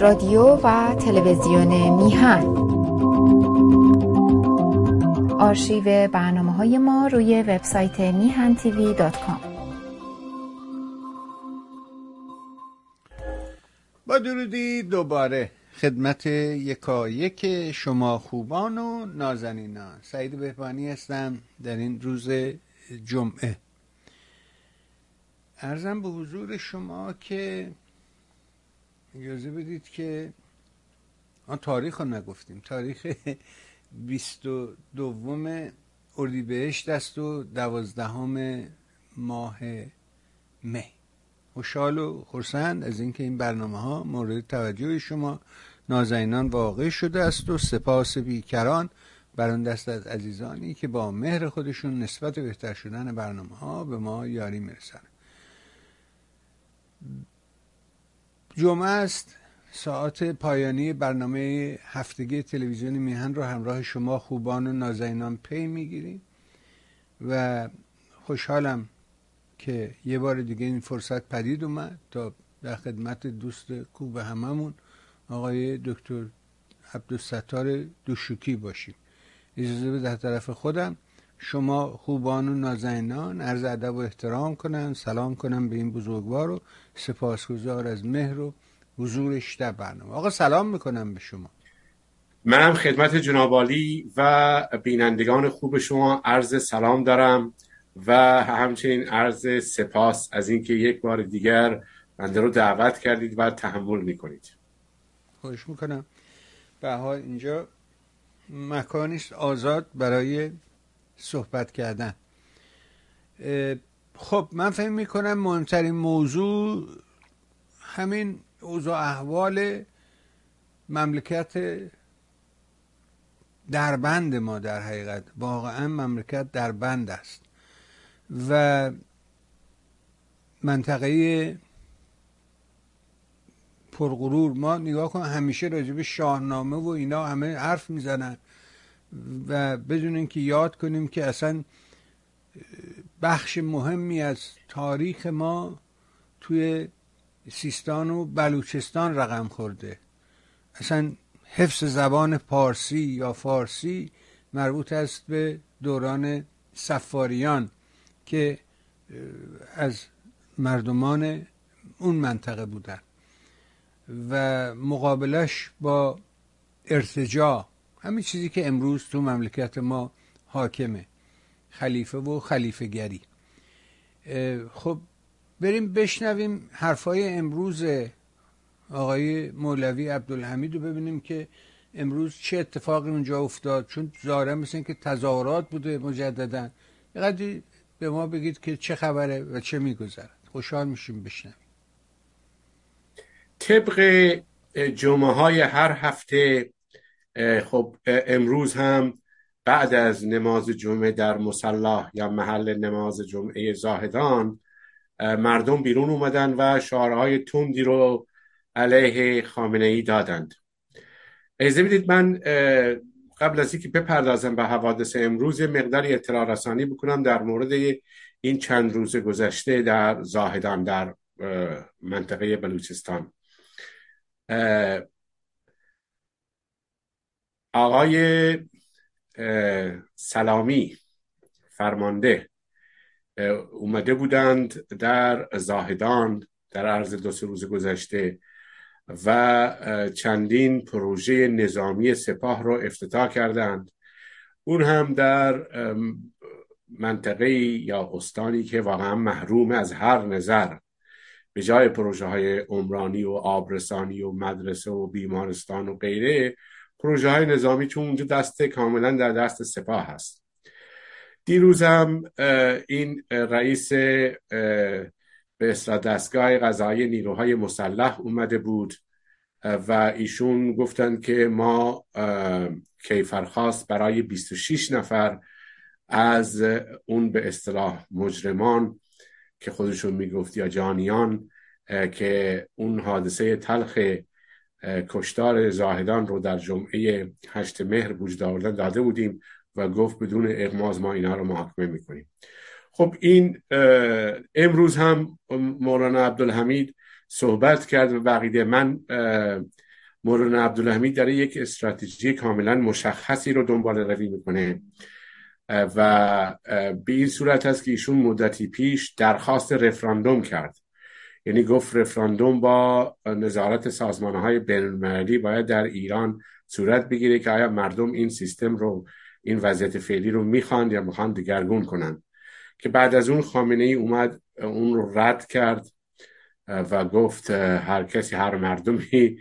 رادیو و تلویزیون میهن. آرشیو برنامه های ما روی وبسایت میهن تیوی دات کام. با درودی دوباره خدمت یکا یک شما خوبان و نازنینان. سعید بهبانی هستم در این روز جمعه. ارزم به حضور شما که اجازه بدید که آن تاریخ رو نگفتیم. تاریخ بیست و دوم اردیبهشت است و دوازدهم ماه مه خوشحال و خرسند از اینکه این برنامه ها مورد توجه شما نازنینان واقع شده است و سپاس بیکران بر آن دست از عزیزانی که با مهر خودشون نسبت بهتر شدن برنامه ها به ما یاری می‌رسند. جمعه است. ساعت پایانی برنامه هفتگی تلویزیون میهن رو همراه شما خوبان و نازنینان پی می‌گیریم و خوشحالم که یه بار دیگه این فرصت پدید اومد تا در خدمت دوست خوب هممون آقای دکتر عبدالستار دوشوکی باشیم. اجازه به در طرف خودم شما خوبان و نازنینان عرض ادب و احترام کنن سلام کنم به این بزرگوار و سپاسگزار از مهر و حضورش در برنامه. آقا سلام می‌کنم به شما. منم خدمت جنابالی و بینندگان خوب شما عرض سلام دارم و همچنین عرض سپاس از اینکه یک بار دیگر بنده رو دعوت کردید و تحمل می‌کنید. خوش می‌کنم. به حال اینجا مکانیست آزاد برای صحبت کردن. خب من فکر می‌کنم مهمترین موضوع همین اوضاع احوال مملکت دربند ما در حقیقت. واقعا مملکت دربند است. و منطقه پرغرور ما نگاه کن همیشه راجب شاهنامه و اینا همه حرف می‌زنن. و بدون اینکه یاد کنیم که اصلا بخش مهمی از تاریخ ما توی سیستان و بلوچستان رقم خورده. اصلا حفظ زبان پارسی یا فارسی مربوط است به دوران سفاریان که از مردمان اون منطقه بودن و مقابلش با ارتجا همین چیزی که امروز تو مملکت ما حاکمه خلیفه و خلیفه گری خب بریم بشنویم حرفای امروز آقای مولوی عبدالحمید رو ببینیم که امروز چه اتفاقی اونجا افتاد. چون ظاهرا مثل که تظاهرات بوده مجددا. یه به ما بگید که چه خبره و چه میگذرد. خوشحال میشیم بشنویم. طبق جمعه های هر هفته خب امروز هم بعد از نماز جمعه در مسلح یا محل نماز جمعه زاهدان مردم بیرون اومدن و شعارهای تندی رو علیه خامنه ای دادند. ایزه بدید من قبل از اینکه بپردازم به حوادث امروز مقداری اطلاع رسانی بکنم در مورد این چند روز گذشته در زاهدان در منطقه بلوچستان. آقای سلامی فرمانده اومده بودند در زاهدان در عرض دو سه روز گذشته و چندین پروژه نظامی سپاه رو افتتاح کردند. اون هم در منطقه یا استانی که واقعا محروم از هر نظر به جای پروژه های عمرانی و آبرسانی و مدرسه و بیمارستان و غیره پروژه های نظامی چون اونجا دست کاملا در دست سپاه هست. دیروز هم این رئیس به دستگاه غذایی نیروهای مسلح اومده بود و ایشون گفتند که ما کیفرخواست برای 26 نفر از اون به اصطلاح مجرمان که خودشون می‌گفت یا جانیان که اون حادثه تلخ کشتار زاهدان رو در جمعه هشت مهر وجود آوردن داده بودیم و گفت بدون اغماز ما اینا رو محاکمه می‌کنیم. خب این امروز هم مولانا عبدالحمید صحبت کرد و بقیده من مولانا عبدالحمید داره یک استراتژی کاملا مشخصی رو دنبال روی می‌کنه و به این صورت هست که ایشون مدتی پیش درخواست رفراندوم کرد. یعنی گفت رفراندوم با نظارت سازمان های بینالمللی باید در ایران صورت بگیره که آیا مردم این سیستم رو این وضعیت فعلی رو می‌خواند یا می‌خواند دگرگون کنند. که بعد از اون خامنه ای اومد اون رو رد کرد و گفت هر کسی هر مردمی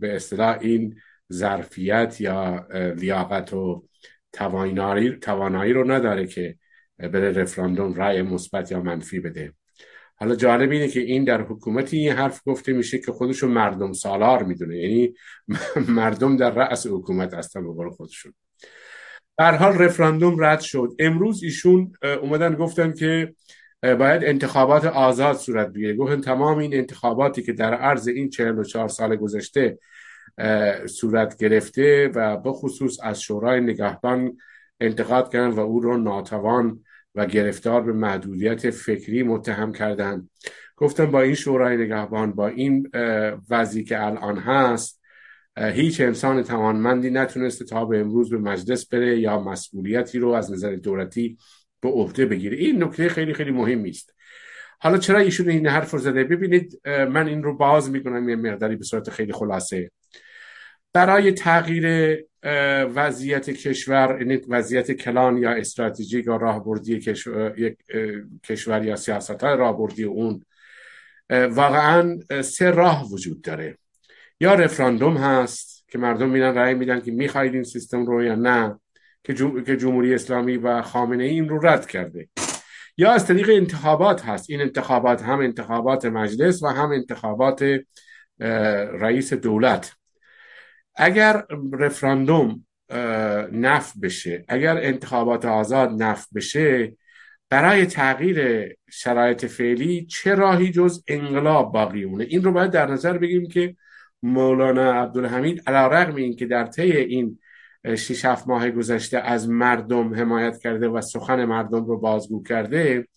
به اصطلاح این ظرفیت یا لیاقت و توانایی رو نداره که بره رفراندوم رأی مثبت یا منفی بده. حالا جالب اینه که این در حکومتی این حرف گفته میشه که خودشون مردم سالار می‌دونه. یعنی مردم در رأس حکومت هستن به قول خودشون. در حال رفراندوم رد شد. امروز ایشون اومدن گفتن که باید انتخابات آزاد صورت بگیره. گفتن تمام این انتخاباتی که در عرض این 44 سال گذشته صورت گرفته و به خصوص از شورای نگهبان انتقاد کردن و او رو ناتوان و گرفتار به محدودیت فکری متهم کردند. گفتم با این شورای نگهبان با این وضعی که الان هست هیچ انسان توانمندی نتونسته تا به امروز به مجلس بره یا مسئولیتی رو از نظر دولتی به عهده بگیره. این نکته خیلی خیلی مهمی است. حالا چرا ایشون این حرف رو زده؟ ببینید من این رو باز می‌کنم یه مقداری به صورت خیلی خلاصه. برای تغییر وضعیت کشور یعنی وضعیت کلان یا استراتژیک یا راهبردی کشور, کشور یا سیاست های راهبردی اون. واقعا سه راه وجود داره. یا رفراندوم هست که مردم میرن رأی میدن که می‌خواید این سیستم رو یا نه که, که جمهوری اسلامی و خامنه این رو رد کرده. یا از طریق انتخابات هست. این انتخابات هم انتخابات مجلس و هم انتخابات رئیس دولت. اگر رفراندوم نف بشه اگر انتخابات آزاد نف بشه برای تغییر شرایط فعلی چه راهی جز انقلاب باقی مونه؟ این رو باید در نظر بگیریم که مولانا عبدالحمید علا رقم این که در طی این شیش هفت ماه گذشته از مردم حمایت کرده و سخن مردم رو بازگو کرده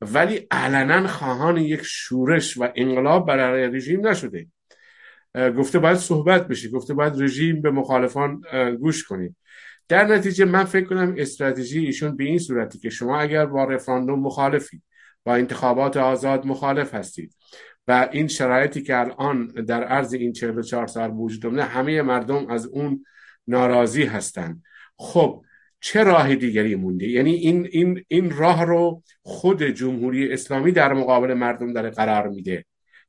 ولی علنا خواهان یک شورش و انقلاب برای رژیم نشده. گفته باید صحبت بشه گفته باید رژیم به مخالفان گوش کنید در نتیجه من فکر کنم استراتژی ایشون به این صورتی که شما اگر با رفراندوم مخالفید با انتخابات آزاد مخالف هستید و این شرایطی که الان در عرض این 44 سال وجود داره همه مردم از اون ناراضی هستند خب چه راه دیگری مونده؟ یعنی این این این راه رو خود جمهوری اسلامی در مقابل مردم داره قرار میده.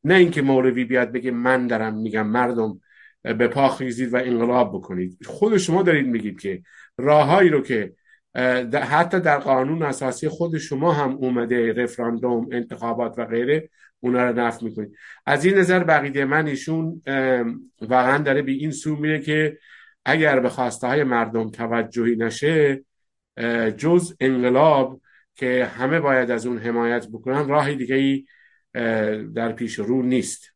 نه اینکه مولوی بیاد بگه من دارم میگم مردم به پا خیزید و انقلاب بکنید. خود شما دارید میگید که راههایی رو که حتی در قانون اساسی خود شما هم اومده رفراندوم انتخابات و غیره اونا رو نفت می‌کنید. از این نظر بقیده من ایشون واقعا داره به این سو میره که اگر به خواسته های مردم توجهی نشه جز انقلاب که همه باید از اون حمایت بکنن راهی دیگه ای در پیش رو نیست.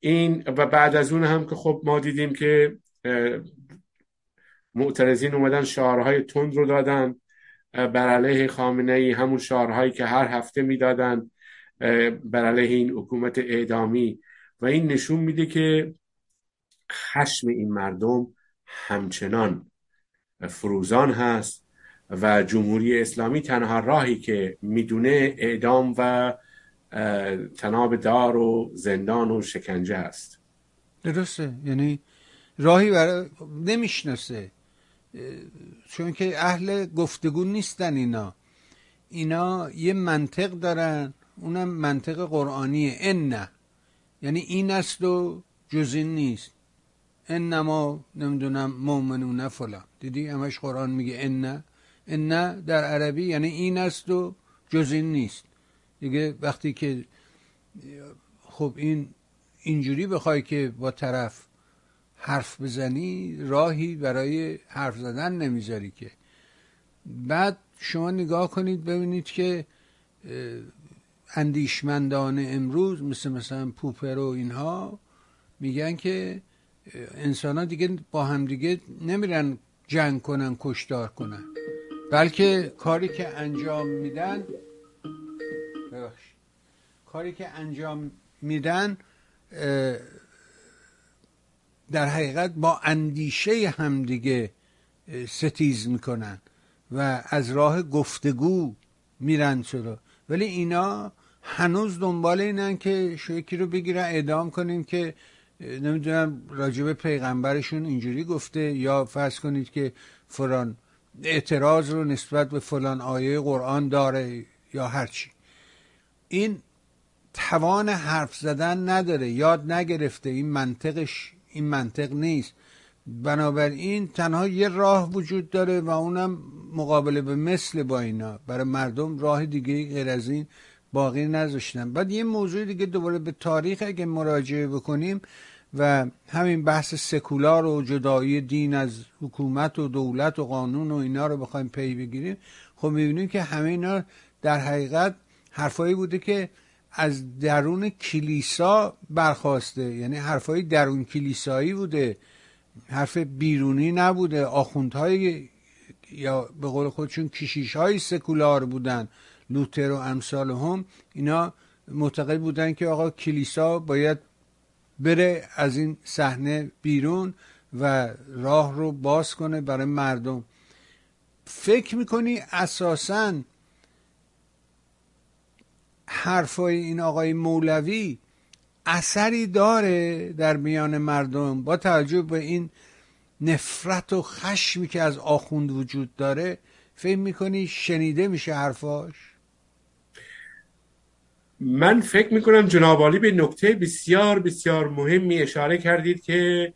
این و بعد از اون هم که خب ما دیدیم که معترضین اومدن شعارهای تند رو دادن. بر علیه خامنه ای همون شعارهایی که هر هفته می‌دادن بر علیه این حکومت اعدامی. و این نشون میده که خشم این مردم همچنان فروزان هست و جمهوری اسلامی تنها راهی که می‌دونه اعدام و تناب دار و زندان و شکنجه است. درسته. یعنی راهی برای نمی‌شناسه. چون که اهل گفتگو نیستن اینا. اینا یه منطق دارن. اونم منطق قرآنیه. ان. نه یعنی این است و جز این نیست. انما نمی‌دونم مؤمنون فلان. دیدی؟ همش قرآن میگه ان. نه ان در عربی یعنی این است و جز این نیست. دیگه وقتی که خب این اینجوری بخوای که با طرف حرف بزنی راهی برای حرف زدن نمی‌ذاری که. بعد شما نگاه کنید ببینید که اندیشمندان امروز مثل مثلا پوپر و اینها میگن که انسان ها دیگه با هم دیگه نمیرن جنگ کنن کشتار کنن. بلکه کاری که انجام میدن کاری که انجام میدن در حقیقت با اندیشه همدیگه ستیز می‌کنن و از راه گفتگو میرن چرا ولی اینا هنوز دنبال اینن که شوکی رو بگیرن اعدام کنیم که نمی‌دونم راجب پیغمبرشون اینجوری گفته یا فرض کنید که فلان اعتراض رو نسبت به فلان آیه قرآن داره یا هرچی. این توان حرف زدن نداره. یاد نگرفته. این منطقش این منطق نیست. بنابراین تنها یه راه وجود داره و اونم مقابله به مثل با اینا. برای مردم راه دیگه غیر از این باقی نذاشتن. بعد یه موضوع دیگه دوباره به تاریخ اگه مراجعه بکنیم و همین بحث سکولار و جدایی دین از حکومت و دولت و قانون و اینا رو بخوایم پی بگیریم. خب می‌بینیم که همه اینا در حقیقت حرفایی بوده که از درون کلیسا برخواسته. یعنی حرفای درون کلیسایی بوده. حرف بیرونی نبوده. آخوندهای یا به قول خودشون کشیش های سکولار بودن. لوتر و امثال هم. اینا معتقد بودن که آقا کلیسا باید بره از این صحنه بیرون و راه رو باز کنه برای مردم. فکر می‌کنی اساسا حرفای این آقای مولوی اثری داره در میان مردم. با توجه به این نفرت و خشمی که از آخوند وجود داره فکر می‌کنی شنیده میشه حرفاش؟ من فکر می‌کنم جناب به نکته بسیار بسیار مهمی اشاره کردید که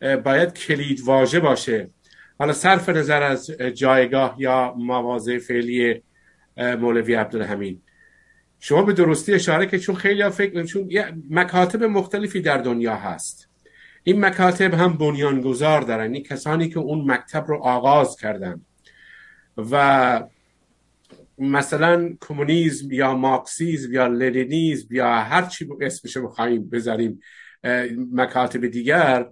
باید کلید واژه باشه. حالا صرف نظر از جایگاه یا مواضع فعلی مولوی عبدالحمید. شما به درستی اشاره که چون خیلی فکر چون مکاتب مختلفی در دنیا هست. این مکاتب هم بنیانگذار دارن. این کسانی که اون مکتب رو آغاز کردن. و مثلا کمونیسم یا مارکسیزم یا لنینیزم یا هر چی اسمش بخوایم بذاریم مکاتب دیگر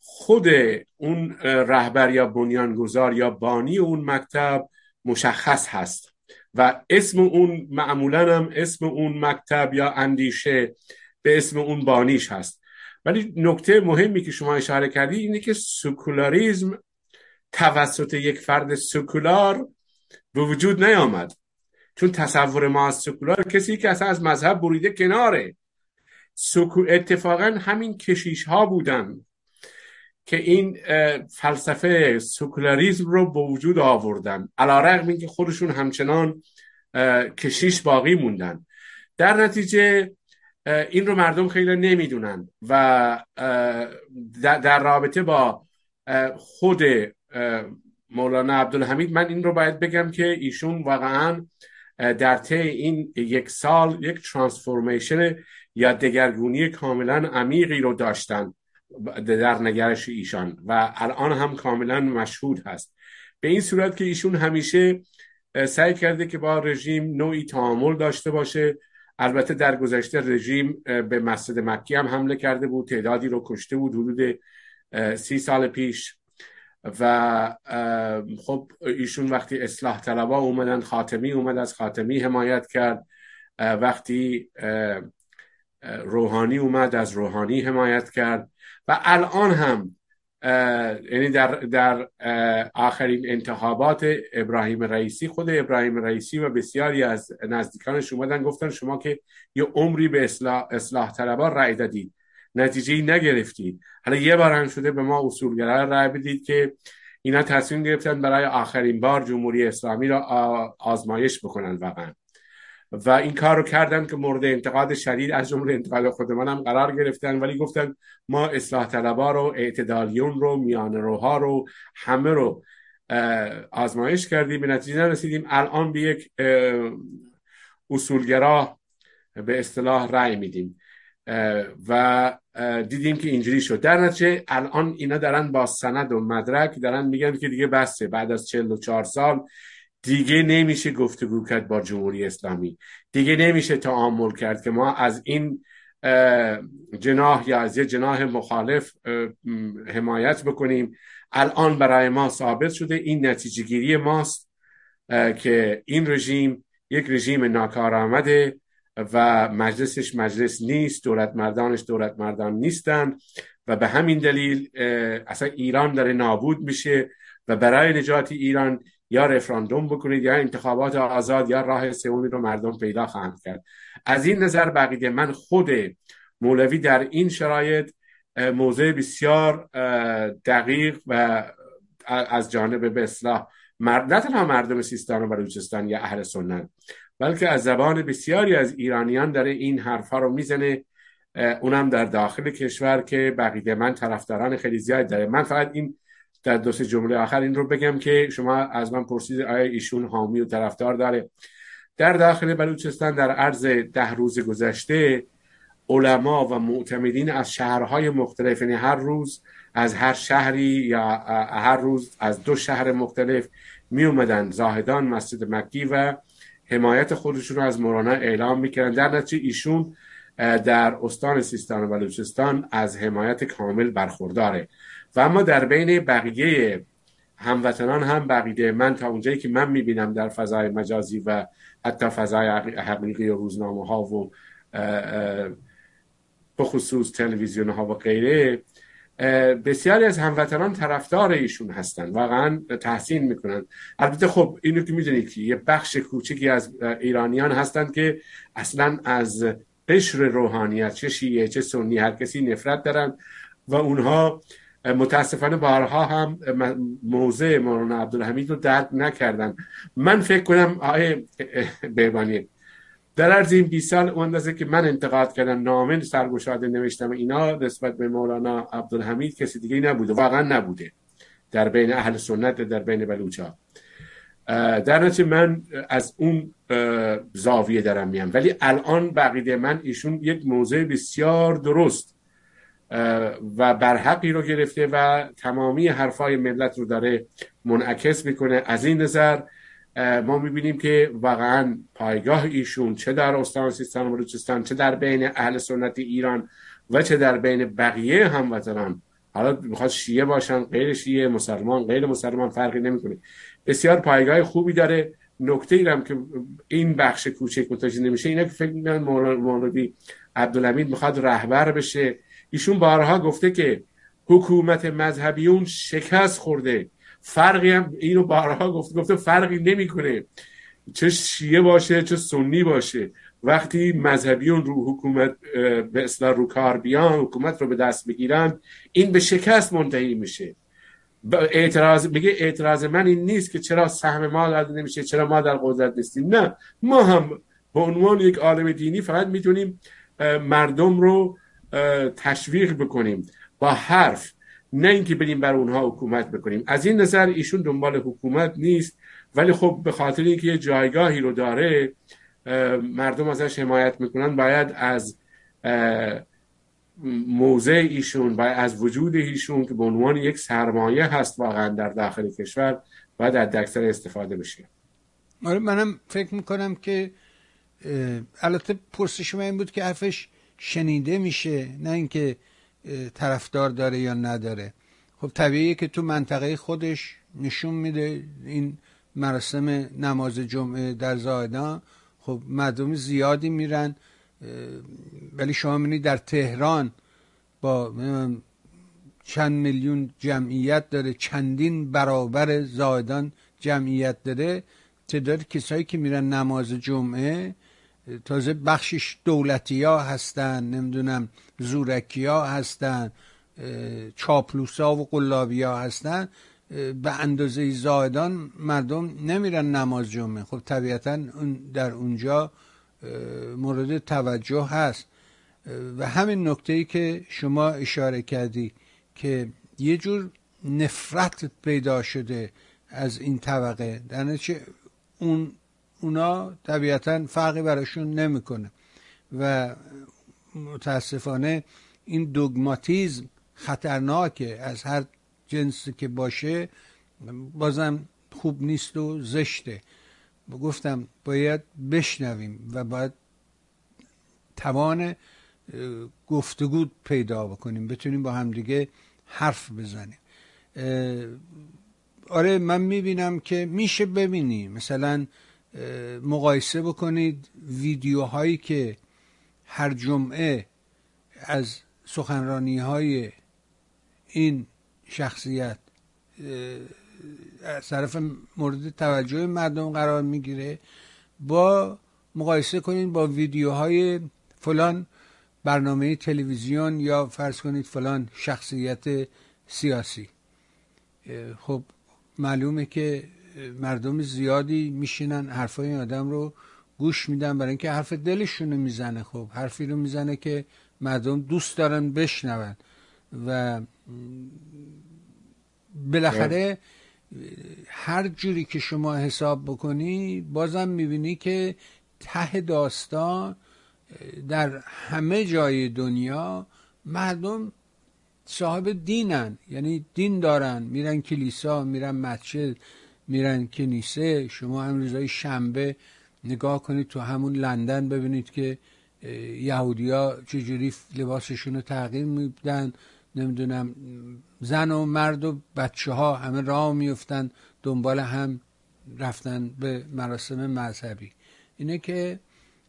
خود اون رهبر یا بنیانگذار یا بانی اون مکتب مشخص هست. و اسم اون معمولا هم اسم اون مکتب یا اندیشه به اسم اون بانیش هست. ولی نکته مهمی که شما اشاره کردی اینه که سکولاریزم توسط یک فرد سکولار به وجود نیامد. چون تصور ما از سکولار کسی که اصلا از مذهب بریده کناره. سکو اتفاقا همین کشیش ها بودن. که این فلسفه سکولاریزم رو به وجود آوردن علا رقم این که خودشون همچنان کشیش باقی موندن. در نتیجه این رو مردم خیلی نمی‌دونن و در رابطه با خود مولانا عبدالحمید من این رو باید بگم که ایشون واقعا در طی این یک سال یک ترانسفورمیشن یا دگرگونی کاملا عمیقی رو داشتن. در نگرش ایشان و الان هم کاملا مشهود هست. به این صورت که ایشون همیشه سعی کرده که با رژیم نوعی تعامل داشته باشه. البته در گذشته رژیم به مسجد مکی هم حمله کرده بود تعدادی رو کشته بود حدود سی سال پیش. و خب ایشون وقتی اصلاح طلبا اومدن خاتمی اومد از خاتمی حمایت کرد. وقتی روحانی اومد از روحانی حمایت کرد. و الان هم یعنی در, در آخرین انتخابات ابراهیم رئیسی خود ابراهیم رئیسی و بسیاری از نزدیکانش اومدن گفتن شما که یه عمری به اصلاح, اصلاح طلبا رأی دادید. نتیجه نگرفتید حالا یه بار هم شده به ما اصولگرا رأی بدید که اینا تصمیم گرفتن برای آخرین بار جمهوری اسلامی را آزمایش بکنن واقعا. و این کار رو کردن که مورد انتقاد شدید از جمله انتقاد خود منم قرار گرفتن. ولی گفتن ما اصلاح طلبا رو اعتدالیون رو میان روها رو همه رو آزمایش کردیم. به نتیجه رسیدیم الان به یک اصولگرا به اصطلاح رأی میدیم. و دیدیم که اینجوری شد. در نتیجه الان اینا دارن با سند و مدرک دارن میگن که دیگه بسته بعد از 44 سال دیگه نمیشه گفتگو کرد با جمهوری اسلامی. دیگه نمیشه تعامل کرد که ما از این جناح یا از یه جناح مخالف حمایت بکنیم. الان برای ما ثابت شده این نتیجه گیری ماست که این رژیم یک رژیم ناکارآمده و مجلسش مجلس نیست دولت مردانش دولت مردان نیستن و به همین دلیل اصلا ایران داره نابود میشه و برای نجات ایران یا رفراندوم بکنید یا انتخابات آزاد یا راه سومی رو مردم پیدا خواهند کرد. از این نظر بقیده من خود مولوی در این شرایط موضع بسیار دقیق و از جانب به اصلاح نه تنها مردم سیستان و بلوچستان یا اهل سنت بلکه از زبان بسیاری از ایرانیان داره این حرفها رو می‌زنه. اونم در داخل کشور که بقیده من طرفداران خیلی زیاد داره من فقط این در دو سه جمله آخر این رو بگم که شما از من پرسید آیا ایشون حامی و طرفدار داره. در داخل بلوچستان در عرض ده روز گذشته علما و معتمدین از شهرهای مختلف یعنی هر روز از هر شهری یا هر روز از دو شهر مختلف می اومدن. زاهدان مسجد مکی و حمایت خودشون رو از مولانا اعلام می‌کردن. در نتیجه ایشون در استان سیستان و بلوچستان از حمایت کامل برخورداره. و اما در بین بقیه هموطنان هم بقیده. من تا اونجایی که من می‌بینم در فضای مجازی و حتی فضای حقیقی و روزنامه ها و بخصوص تلویزیون ها و غیره بسیاری از هموطنان طرفدار ایشون هستن. واقعا تحسین می‌کنن. البته خب اینو که می‌دونید که یه بخش کوچکی از ایرانیان هستند که اصلا از قشر روحانیت چه شیعه چه سنی هر کسی نفرت دارن و اونها متاسفانه بارها هم موضع مولانا عبدالحمید رو درک نکردن. من فکر کنم آقای بیبانی در عرض این 20 سال اون اندازه که من انتقاد کردم نامه سرگشاده نوشتم اینا نسبت به مولانا عبدالحمید کسی دیگه نبوده واقعا نبوده. در بین اهل سنت در بین بلوچا در نتیجه من از اون زاویه دارم میام. ولی الان بقیده من ایشون یک موضع بسیار درست و برحقی رو گرفته و تمامی حرفای ملت رو داره منعکس می‌کنه. از این نظر ما می‌بینیم که واقعا پایگاه ایشون چه در استان سیستان و بلوچستان چه در بین اهل سنت ایران و چه در بین بقیه هموطنان حالا می‌خواد شیعه باشن غیر شیعه مسلمان غیر مسلمان فرقی نمی‌کنه. بسیار پایگاه خوبی داره. نکته ایرم که این بخش کوچک متوجه نمیشه اینه که فکر می‌کنن مولوی عبدالحمید می‌خواد رهبر بشه. ایشون بارها گفته که حکومت مذهبیون شکست خورده. فرقی هم اینو بارها گفته گفته فرقی نمی‌کنه. چه شیعه باشه چه سنی باشه. وقتی مذهبیون رو حکومت به اصلاح رو کار بیان حکومت رو به دست بگیرن این به شکست منتهی میشه. اعتراض بگه اعتراض من این نیست که چرا سهم ما داده نمیشه چرا ما در قدرت نیستیم. نه ما هم به عنوان یک عالم دینی فقط می‌تونیم مردم رو تشویق بکنیم با حرف نه اینکه بریم بر اونها حکومت بکنیم. از این نظر ایشون دنبال حکومت نیست ولی خب به خاطر اینکه یه جایگاهی رو داره مردم ازش حمایت می‌کنن باید از موضع ایشون و از وجود ایشون که به عنوان یک سرمایه هست واقعا در داخل کشور باید از اکثر استفاده بشه. آره منم فکر می‌کنم که البته پرسش من این بود که حرفش شنیده میشه نه اینکه طرفدار داره یا نداره. خب طبیعیه که تو منطقه خودش نشون میده این مراسم نماز جمعه در زایدان خب مردم زیادی میرن ولی شما می‌بینید در تهران با چند میلیون جمعیت داره چندین برابر زایدان جمعیت داره. تعداد کسایی که میرن نماز جمعه تازه بخشش دولتی ها هستن نمی‌دونم زورکی ها هستن چاپلوسا و قلابی ها هستن به اندازه زایدان مردم نمیرن نماز جمعه. خب طبیعتا در اونجا مورد توجه هست. و همین نکته ای که شما اشاره کردی که یه جور نفرت پیدا شده از این طبقه. در اون اونا طبیعتا فرقی براشون نمی‌کنه. و متاسفانه این دوگماتیزم خطرناکه. از هر جنسی که باشه بازم خوب نیست و زشته. گفتم باید بشنویم و باید توان گفتگو پیدا بکنیم. بتونیم با همدیگه حرف بزنیم. آره من می‌بینم که میشه ببینی. مثلا مقایسه بکنید ویدیوهایی که هر جمعه از سخنرانی های این شخصیت از طرف مورد توجه مردم قرار می‌گیره با مقایسه کنید با ویدیوهای فلان برنامه تلویزیون یا فرض کنید فلان شخصیت سیاسی. خب معلومه که مردم زیادی میشینن حرفای این آدم رو گوش میدن برای اینکه حرف دلشون می‌زنه. خب حرفی رو می‌زنه که مردم دوست دارن بشنون. و بالاخره هر جوری که شما حساب بکنی بازم می‌بینی که ته داستان در همه جای دنیا مردم صاحب دینن. یعنی دین دارن. میرن کلیسا میرن مسجد. میرن کنیسه شما هم روزای شنبه نگاه کنید تو همون لندن ببینید که یهودیا چجوری لباسشون رو تغییر میدن نمی‌دونم زن و مرد و بچه ها همه راه میفتن دنبال هم رفتن به مراسم مذهبی. اینه که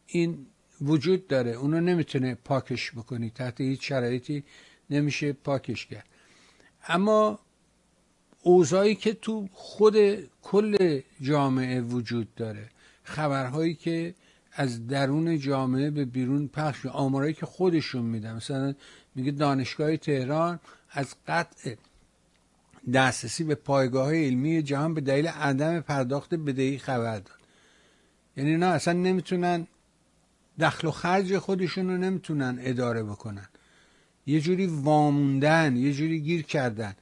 این وجود داره. اونو نمی‌تونه پاکش بکنی. تحت هیچ شرایطی نمیشه پاکش کرد. اما اوضاعی که تو خود کل جامعه وجود داره. خبرهایی که از درون جامعه به بیرون پخش آمارایی که خودشون میدن. مثلا میگه دانشگاه تهران از قطع دسترسی به پایگاه علمی جهان به دلیل عدم پرداخت بدهی خبر داد. یعنی نه اصلا نمی‌تونن دخل و خرج خودشون رو نمی‌تونن اداره بکنن. یه جوری واموندن یه جوری گیر کردن.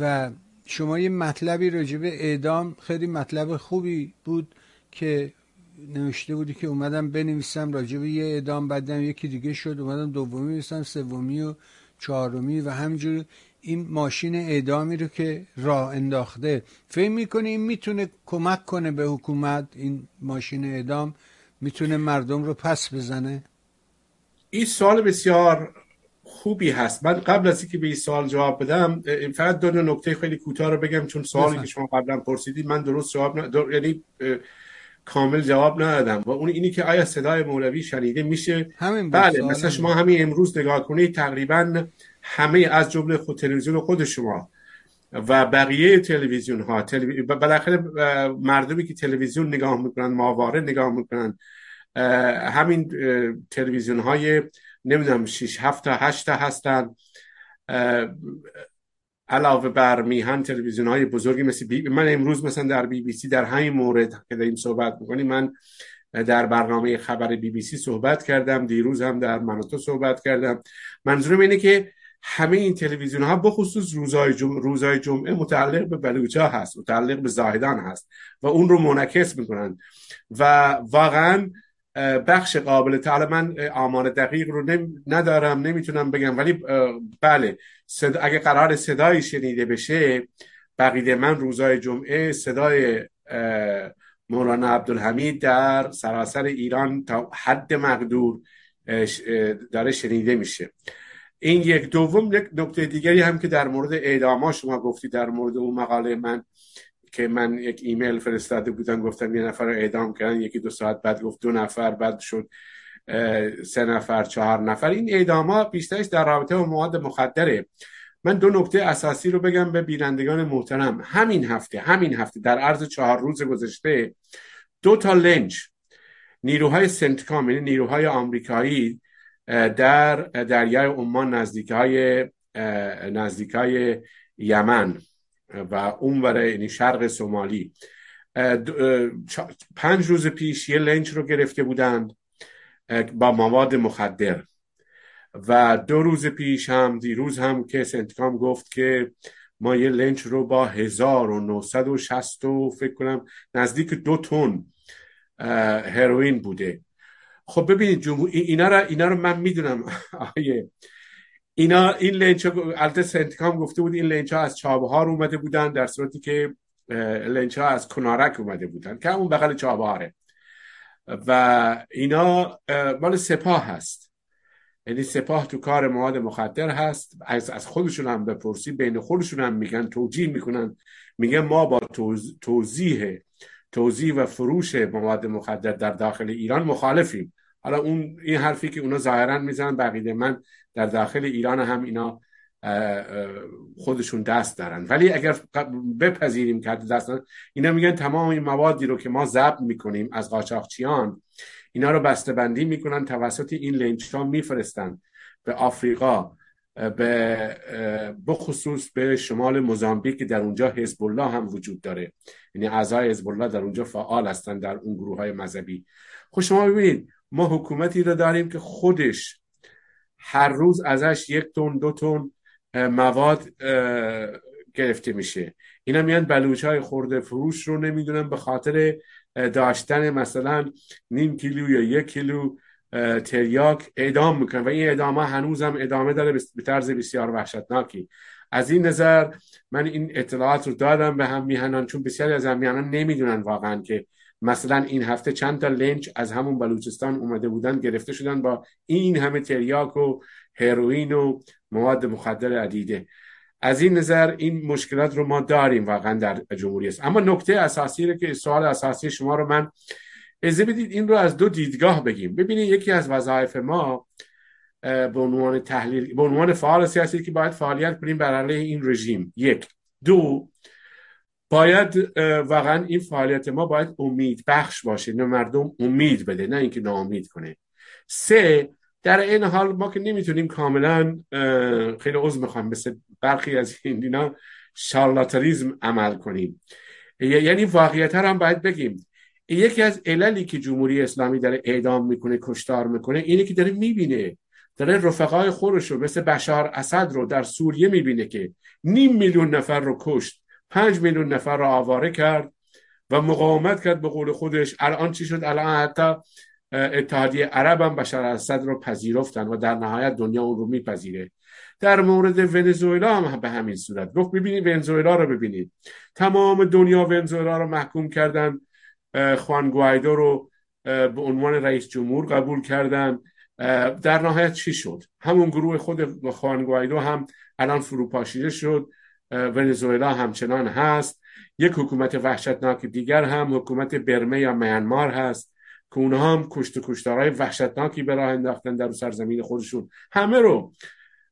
و شما یه مطلبی راجع به اعدام خیلی مطلب خوبی بود که نوشته بودی که اومدم بنویسم راجع به یه اعدام بعدم یکی دیگه شد اومدم دومی نویسم سومی و چهارمی و همجور این ماشین اعدامی رو که راه انداخته فکر می‌کنه این می‌تونه کمک کنه به حکومت؟ این ماشین اعدام می‌تونه مردم رو پس بزنه؟ این سوال بسیار خوبی هست. من قبل از اینکه به این سوال جواب بدم فقط دو نکته خیلی کوتاه رو بگم چون سوالی که شما قبلا پرسیدید من درست جواب ن... یعنی کامل جواب ندادم. و اون اینی که آیا صدای مولوی شنیده میشه؟ همین بله مثلا شما همین امروز نگاه کنید تقریبا همه از جمله خود تلویزیون خود شما و بقیه تلویزیون ها تلوی... بالاخره مردمی که تلویزیون نگاه می‌کنن ماواره نگاه می‌کنن همین تلویزیون های نمی‌دونم 6 7 تا 8 تا هستن. علاوه بر میهن تلویزیون های بزرگی مثل بی... من امروز مثلا در بی بی سی در همین مورد که داریم صحبت می‌کنیم من در برنامه خبر بی بی سی صحبت کردم دیروز هم در مناطو صحبت کردم. منظورم اینه که همه این تلویزیون ها بخصوص روزای, جم... روزای جمعه متعلق به بلوچا هست متعلق به زاهدان هست و اون رو منعکس می‌کنن. و واقعا بخش قابل تعالی من آمار دقیق رو ندارم نمی‌تونم بگم. ولی بله. صدا اگه قرار صدایی شنیده بشه بقیده من روزای جمعه صدای مولانا عبدالحمید در سراسر ایران تا حد مقدور داره شنیده میشه. این یک دوم یک نکته دیگری هم که در مورد اعدام شما گفتی در مورد اون مقاله من. که من یک ایمیل فرستاده بودم گفتم یه نفر رو اعدام کردن یکی دو ساعت بعد گفت دو نفر بعد شد سه نفر چهار نفر. این اعدام ها بیشترش در رابطه با مواد مخدره. من دو نکته اساسی رو بگم به بینندگان محترم. همین هفته همین هفته در عرض چهار روز گذشته دو تا لنج نیروهای سنتکام یعنی نیروهای آمریکایی در دریای عمان نزدیکای نزدیکای یمن و اون برای یعنی شرق سومالی. پنج روز پیش یه لنج رو گرفته بودند با مواد مخدر. و دو روز پیش هم دیروز هم که سنتکام گفت که ما یه لنج رو با 1960 و فکر کنم نزدیک دو تن هروئین بوده. خب ببینید جمهور اینا رو اینا رو من می‌دونم آیه اینا این لنج البته سنتکام گفته بود این لنج ها از چابهار اومده بودن در صورتی که لنج ها از کنارک اومده بودن که همون بغل چابهاره. و اینا مال سپاه هست. یعنی سپاه تو کار مواد مخدر هست. از, از خودشون هم بپرسی بین خودشون هم میگن توجیه می‌کنن. میگن ما با توضیح توضیح و فروش مواد مخدر در داخل ایران مخالفیم. حالا اون این حرفی که اونا ظاهرا می‌زنن بقیده من در داخل ایران هم اینا خودشون دست دارن. ولی اگر بپذیریم که دست دارن اینا میگن تمام این موادی رو که ما ضبط می‌کنیم از قاچاقچیان اینا رو بسته بندی می‌کنن توسط این لنچ ها میفرستن به آفریقا به بخصوص به شمال موزامبیک که در اونجا حزب الله هم وجود داره. یعنی اعضای حزب الله در اونجا فعال هستن در اون گروه های مذهبی. خب شما ببینید ما حکومتی رو داریم که خودش هر روز ازش یک تن دو تن مواد گرفته میشه. اینا میان بلوچ های خورده فروش رو نمی‌دونن به خاطر داشتن مثلا نیم کیلو یا یک کیلو تریاک اعدام می‌کنن و این اعدام هنوز هم ادامه داره به طرز بسیار وحشتناکی. از این نظر من این اطلاعات رو دادم به هم میهنان چون بسیاری از هم میهنان نمی‌دونن واقعا که مثلا این هفته چند تا لنچ از همون بلوچستان اومده بودن گرفته شدن با این همه تریاک و هروئین و مواد مخدر عدیده. از این نظر این مشکلات رو ما داریم واقعا در جمهوری است اما نکته اساسی رو که سوال اساسی شما رو من ازه بدید این رو از دو دیدگاه بگیم. ببینید یکی از وظایف ما به عنوان تحلیل به عنوان فعال سیاسی که باید فعالیت کنیم بر علیه این رژیم. یک. دو. باید واقعا این فعالیت ما باید امید بخش باشه نه مردم امید بده نه اینکه ناامید کنه. سه در این حال ما که نمی‌تونیم کاملا خیلی عضو می‌خوام مثل برخی از این دینا شارلاتریزم عمل کنیم. یعنی واقعیت هم باید بگیم. یکی از عللی که جمهوری اسلامی داره اعدام می‌کنه کشتار می‌کنه اینه که داره می‌بینه داره رفقای خودش رو مثل بشار اسد رو در سوریه می‌بینه که نیم میلیون نفر رو کشت. پنج میلیون نفر رو آواره کرد و مقاومت کرد به قول خودش. الان چی شد؟ الان حتی اتحادیه عرب هم بشار اسد رو پذیرفتن و در نهایت دنیا اون رو میپذیره. در مورد ونزوئلا هم به همین صورت گفت. ببینید ونزوئلا رو ببینید. تمام دنیا ونزوئلا رو محکوم کردن. خوان گوایدو رو به عنوان رئیس جمهور قبول کردن. در نهایت چی شد؟ همون گروه خود خوان گوایدو هم الان فروپاشیده شد. ونزوئلا همچنان هست. یک حکومت وحشتناک دیگر هم حکومت برمه یا میانمار هست. که اونها هم کشت و کشتارهای وحشتناکی به راه انداختن در سرزمین خودشون. همه رو.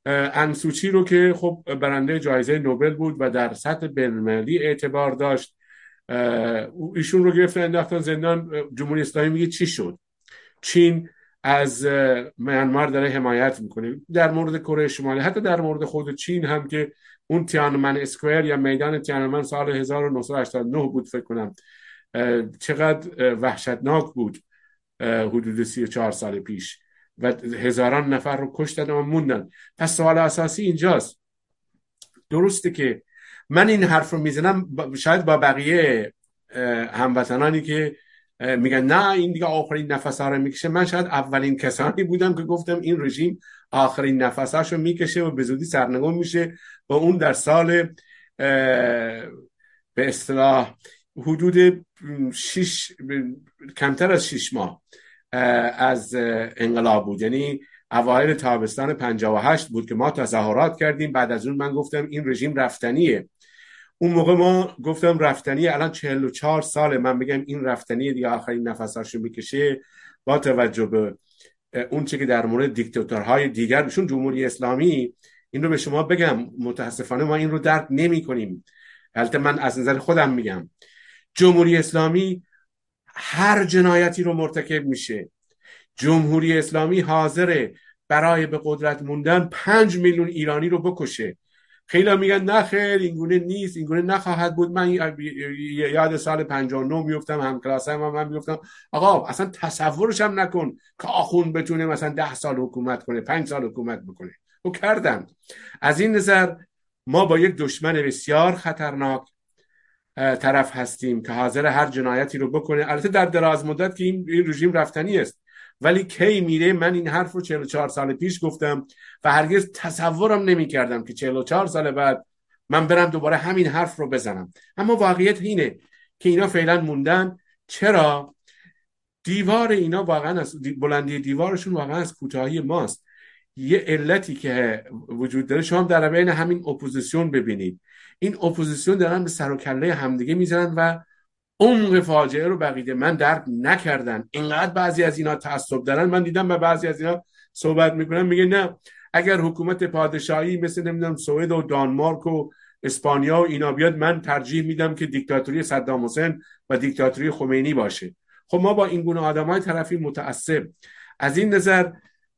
انسوچی رو که خب برنده جایزه نوبل بود و در سطح بینالمللی اعتبار داشت. ایشون رو گرفتن انداختن زندان. جمهوری اسلامی میگه چی شد؟ چین از میانمار داره حمایت می‌کنه. در مورد کره شمالی حتی در مورد خود چین هم که اون تیانمن اسکوئر یا میدان تیانمن سال 1989 بود فکر کنم چقدر وحشتناک بود حدود 34 سال پیش و هزاران نفر رو کشتن و موندن. پس سوال اساسی اینجاست. درسته که من این حرف رو می‌زنم شاید با بقیه هموطنانی که میگن نه این دیگه آخرین نفس ها رو می‌کشه. من شاید اولین کسانی بودم که گفتم این رژیم آخرین نفس رو می‌کشه و به زودی سرنگون میشه و اون در سال به اصطلاح حدود شش کمتر از شش ماه از انقلاب بود. یعنی اوایل تابستان 58 بود که ما تظاهرات کردیم. بعد از اون من گفتم این رژیم رفتنیه. اون موقع ما گفتم رفتنی الان 44 ساله. من بگم این رفتنی دیگه آخرین نفساشو می‌کشه با توجه به اون چی که در مورد دیکتاتورهای دیگر بشون جمهوری اسلامی این رو به شما بگم متاسفانه ما این رو درک نمی کنیم البته من از نظر خودم میگم جمهوری اسلامی هر جنایتی رو مرتکب میشه. جمهوری اسلامی حاضره برای به قدرت موندن پنج میلیون ایرانی رو بکشه. خیلی میگن نه خیر اینگونه نیست اینگونه نخواهد بود. من یاد سال 59 میفتم هم کلاس هم, من میفتم. آقا اصلا تصورش هم نکن که آخون بتونه مثلا ده سال حکومت کنه پنج سال حکومت بکنه. و کردن از این نظر ما با یک دشمن بسیار خطرناک طرف هستیم که حاضر هر جنایتی رو بکنه. البته در دراز مدت که این رژیم رفتنی است. ولی کی میره؟ من این حرف رو 44 سال پیش گفتم و هرگز تصورم نمی کردم که 44 سال بعد من برم دوباره همین حرف رو بزنم. اما واقعیت اینه که اینا فعلا موندن. چرا؟ دیوار اینا واقعا از بلندی دیوارشون واقعا از کوتاهی ماست. یه علتی که وجود داره شما در بین همین اپوزیسیون ببینید. این اپوزیسیون دارن به سر و کله همدیگه می‌زنن و عمق فاجعه رو بقیده. من درک نکردن اینقدر بعضی از اینا تعصب دارن. من دیدم به بعضی از اینا صحبت می‌کنن. میگه نه اگر حکومت پادشاهی مثل نمی‌دونم سوئد و دانمارک و اسپانیا و اینا بیاد من ترجیح میدم که دیکتاتوری صدام حسین و دیکتاتوری خمینی باشه. خب ما با این گونه آدم های طرفی متعصب. از این نظر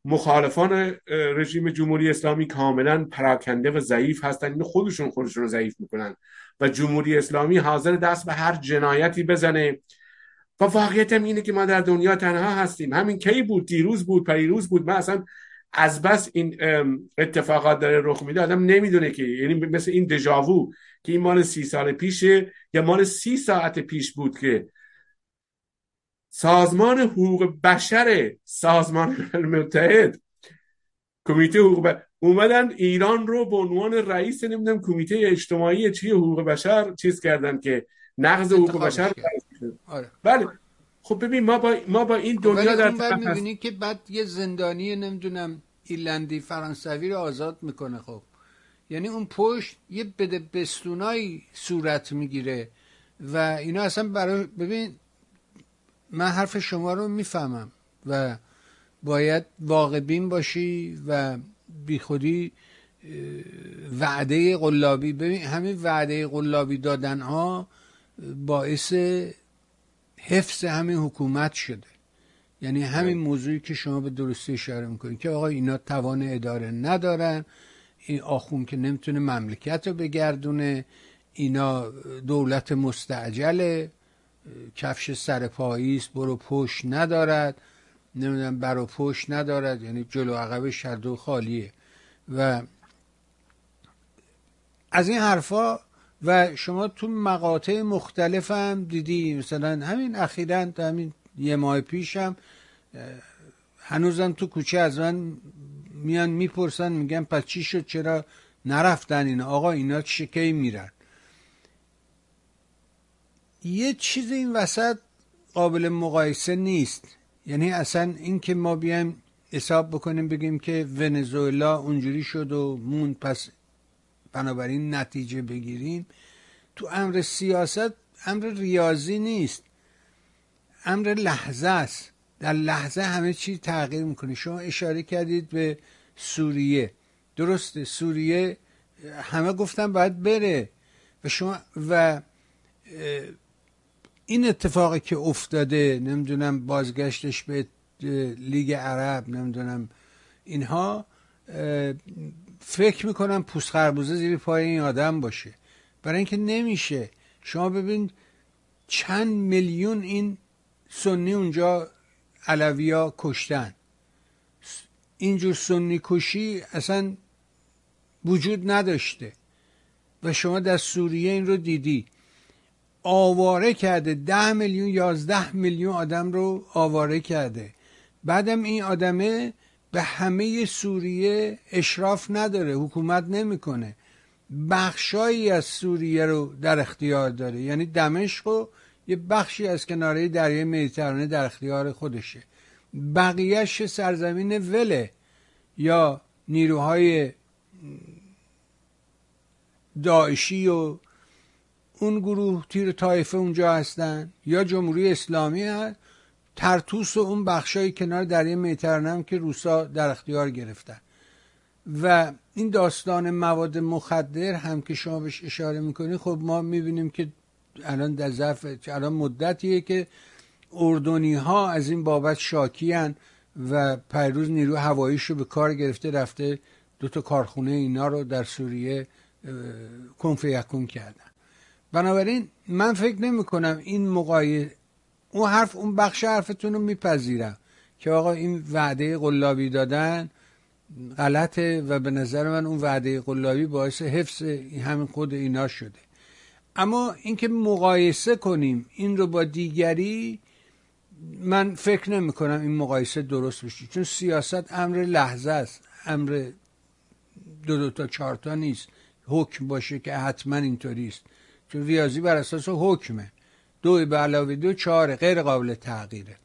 مخالفان رژیم جمهوری اسلامی کاملا پراکنده و ضعیف هستن. این خودشون خودشون رو ضعیف می‌کنن و جمهوری اسلامی حاضر دست به هر جنایتی بزنه. و واقعیت اینه که ما در دنیا تنها هستیم. همین کی بود؟ دیروز بود پریروز بود. من اصلا از بس این اتفاقات داره رخ میده. آدم نمی‌دونه که یعنی مثل این دژاوو که این مال سی سال پیشه یا مال سی ساعت پیش بود که سازمان حقوق بشر سازمان متحد. کمیته حقوق اومدن ایران رو به عنوان رئیس نمی‌دونم کمیته اجتماعی چی حقوق بشر چیز کردن که نقض حقوق بشر آره. بله. خب ببین ما با ما با این دنیا در بعد می‌بینی که بعد یه زندانی نمی‌دونم ایلندی فرانسوی رو آزاد می‌کنه خب. یعنی اون پشت یه بده بستونایی صورت می‌گیره و اینا اصلا برای ببین من حرف شما رو می‌فهمم و باید واقع بین باشی و بیخودی وعده قلابی. ببین همین وعده قلابی دادن ها باعث حفظ همین حکومت شده. یعنی همین موضوعی که شما به درستی اشاره می‌کنید که آقا اینا توان اداره ندارن این آخون که نمی‌تونه مملکت رو بگردونه اینا دولت مستعجله. کفش سر پاییست برو پشت ندارد. نمی‌دونم برو پشت ندارد یعنی جلو عقب شردو خالیه. و از این حرفا و شما تو مقاطع مختلف هم دیدی مثلا همین اخیرا همین یه ماه پیشم هنوزم تو کوچه از من میان می‌پرسن میگن پس چی شد؟ چرا نرفتن اینا؟ آقا اینا چه میرن؟ یه چیز این وسط قابل مقایسه نیست. یعنی اصلا این که ما بیایم حساب بکنیم بگیم که ونزوئلا اونجوری شد و موند پس بنابراین نتیجه بگیریم. تو امر سیاست امر ریاضی نیست. امر لحظه است. در لحظه همه چی تغییر می‌کنه. شما اشاره کردید به سوریه. درسته سوریه همه گفتن باید بره. و شما و این اتفاقی که افتاده نمی‌دونم بازگشتش به لیگ عرب نمی‌دونم اینها فکر می‌کنم پوست خربوزه زیر پای این آدم باشه. برای اینکه نمیشه. شما ببین چند میلیون این سنی اونجا علویا کشتن. اینجور سنی کشی اصلا وجود نداشته. و شما در سوریه این رو دیدی. آواره کرده. ده میلیون یازده میلیون آدم رو آواره کرده. بعدم این آدمه به همه سوریه اشراف نداره حکومت نمی‌کنه. بخشایی از سوریه رو در اختیار داره. یعنی دمشق و یه بخشی از کناره دریای مدیترانه در اختیار خودشه. بقیهش سرزمین وله یا نیروهای داعشی و اون گروه تیر طایفه اونجا هستن؟ یا جمهوری اسلامی هست؟ ترتوس و اون بخشای کنار دریای مدیترانه هم که روسا در اختیار گرفتن. و این داستان مواد مخدر هم که شما بهش اشاره می‌کنید خب ما می‌بینیم که الان در ظرف الان مدتیه که اردنی ها از این بابت شاکی هن و پیروز نیرو هواییش رو به کار گرفته رفته دو تا کارخونه اینا رو در سوریه کنف یکون کردن. بنابراین من فکر نمی کنم این مقایه اون حرف اون بخش حرفتون رو میپذیرم که آقا این وعده قلابی دادن غلطه و به نظر من اون وعده قلابی باعث حفظ همین خود اینا شده. اما اینکه مقایسه کنیم این رو با دیگری من فکر نمی کنم این مقایسه درست بشه. چون سیاست امر لحظه است امر دو دو تا چهار تا نیست. حکم باشه که حتما اینطوری است. چون ریاضی بر اساس حکمه. دو به علاوه دو چهار غیر قابل تغییره.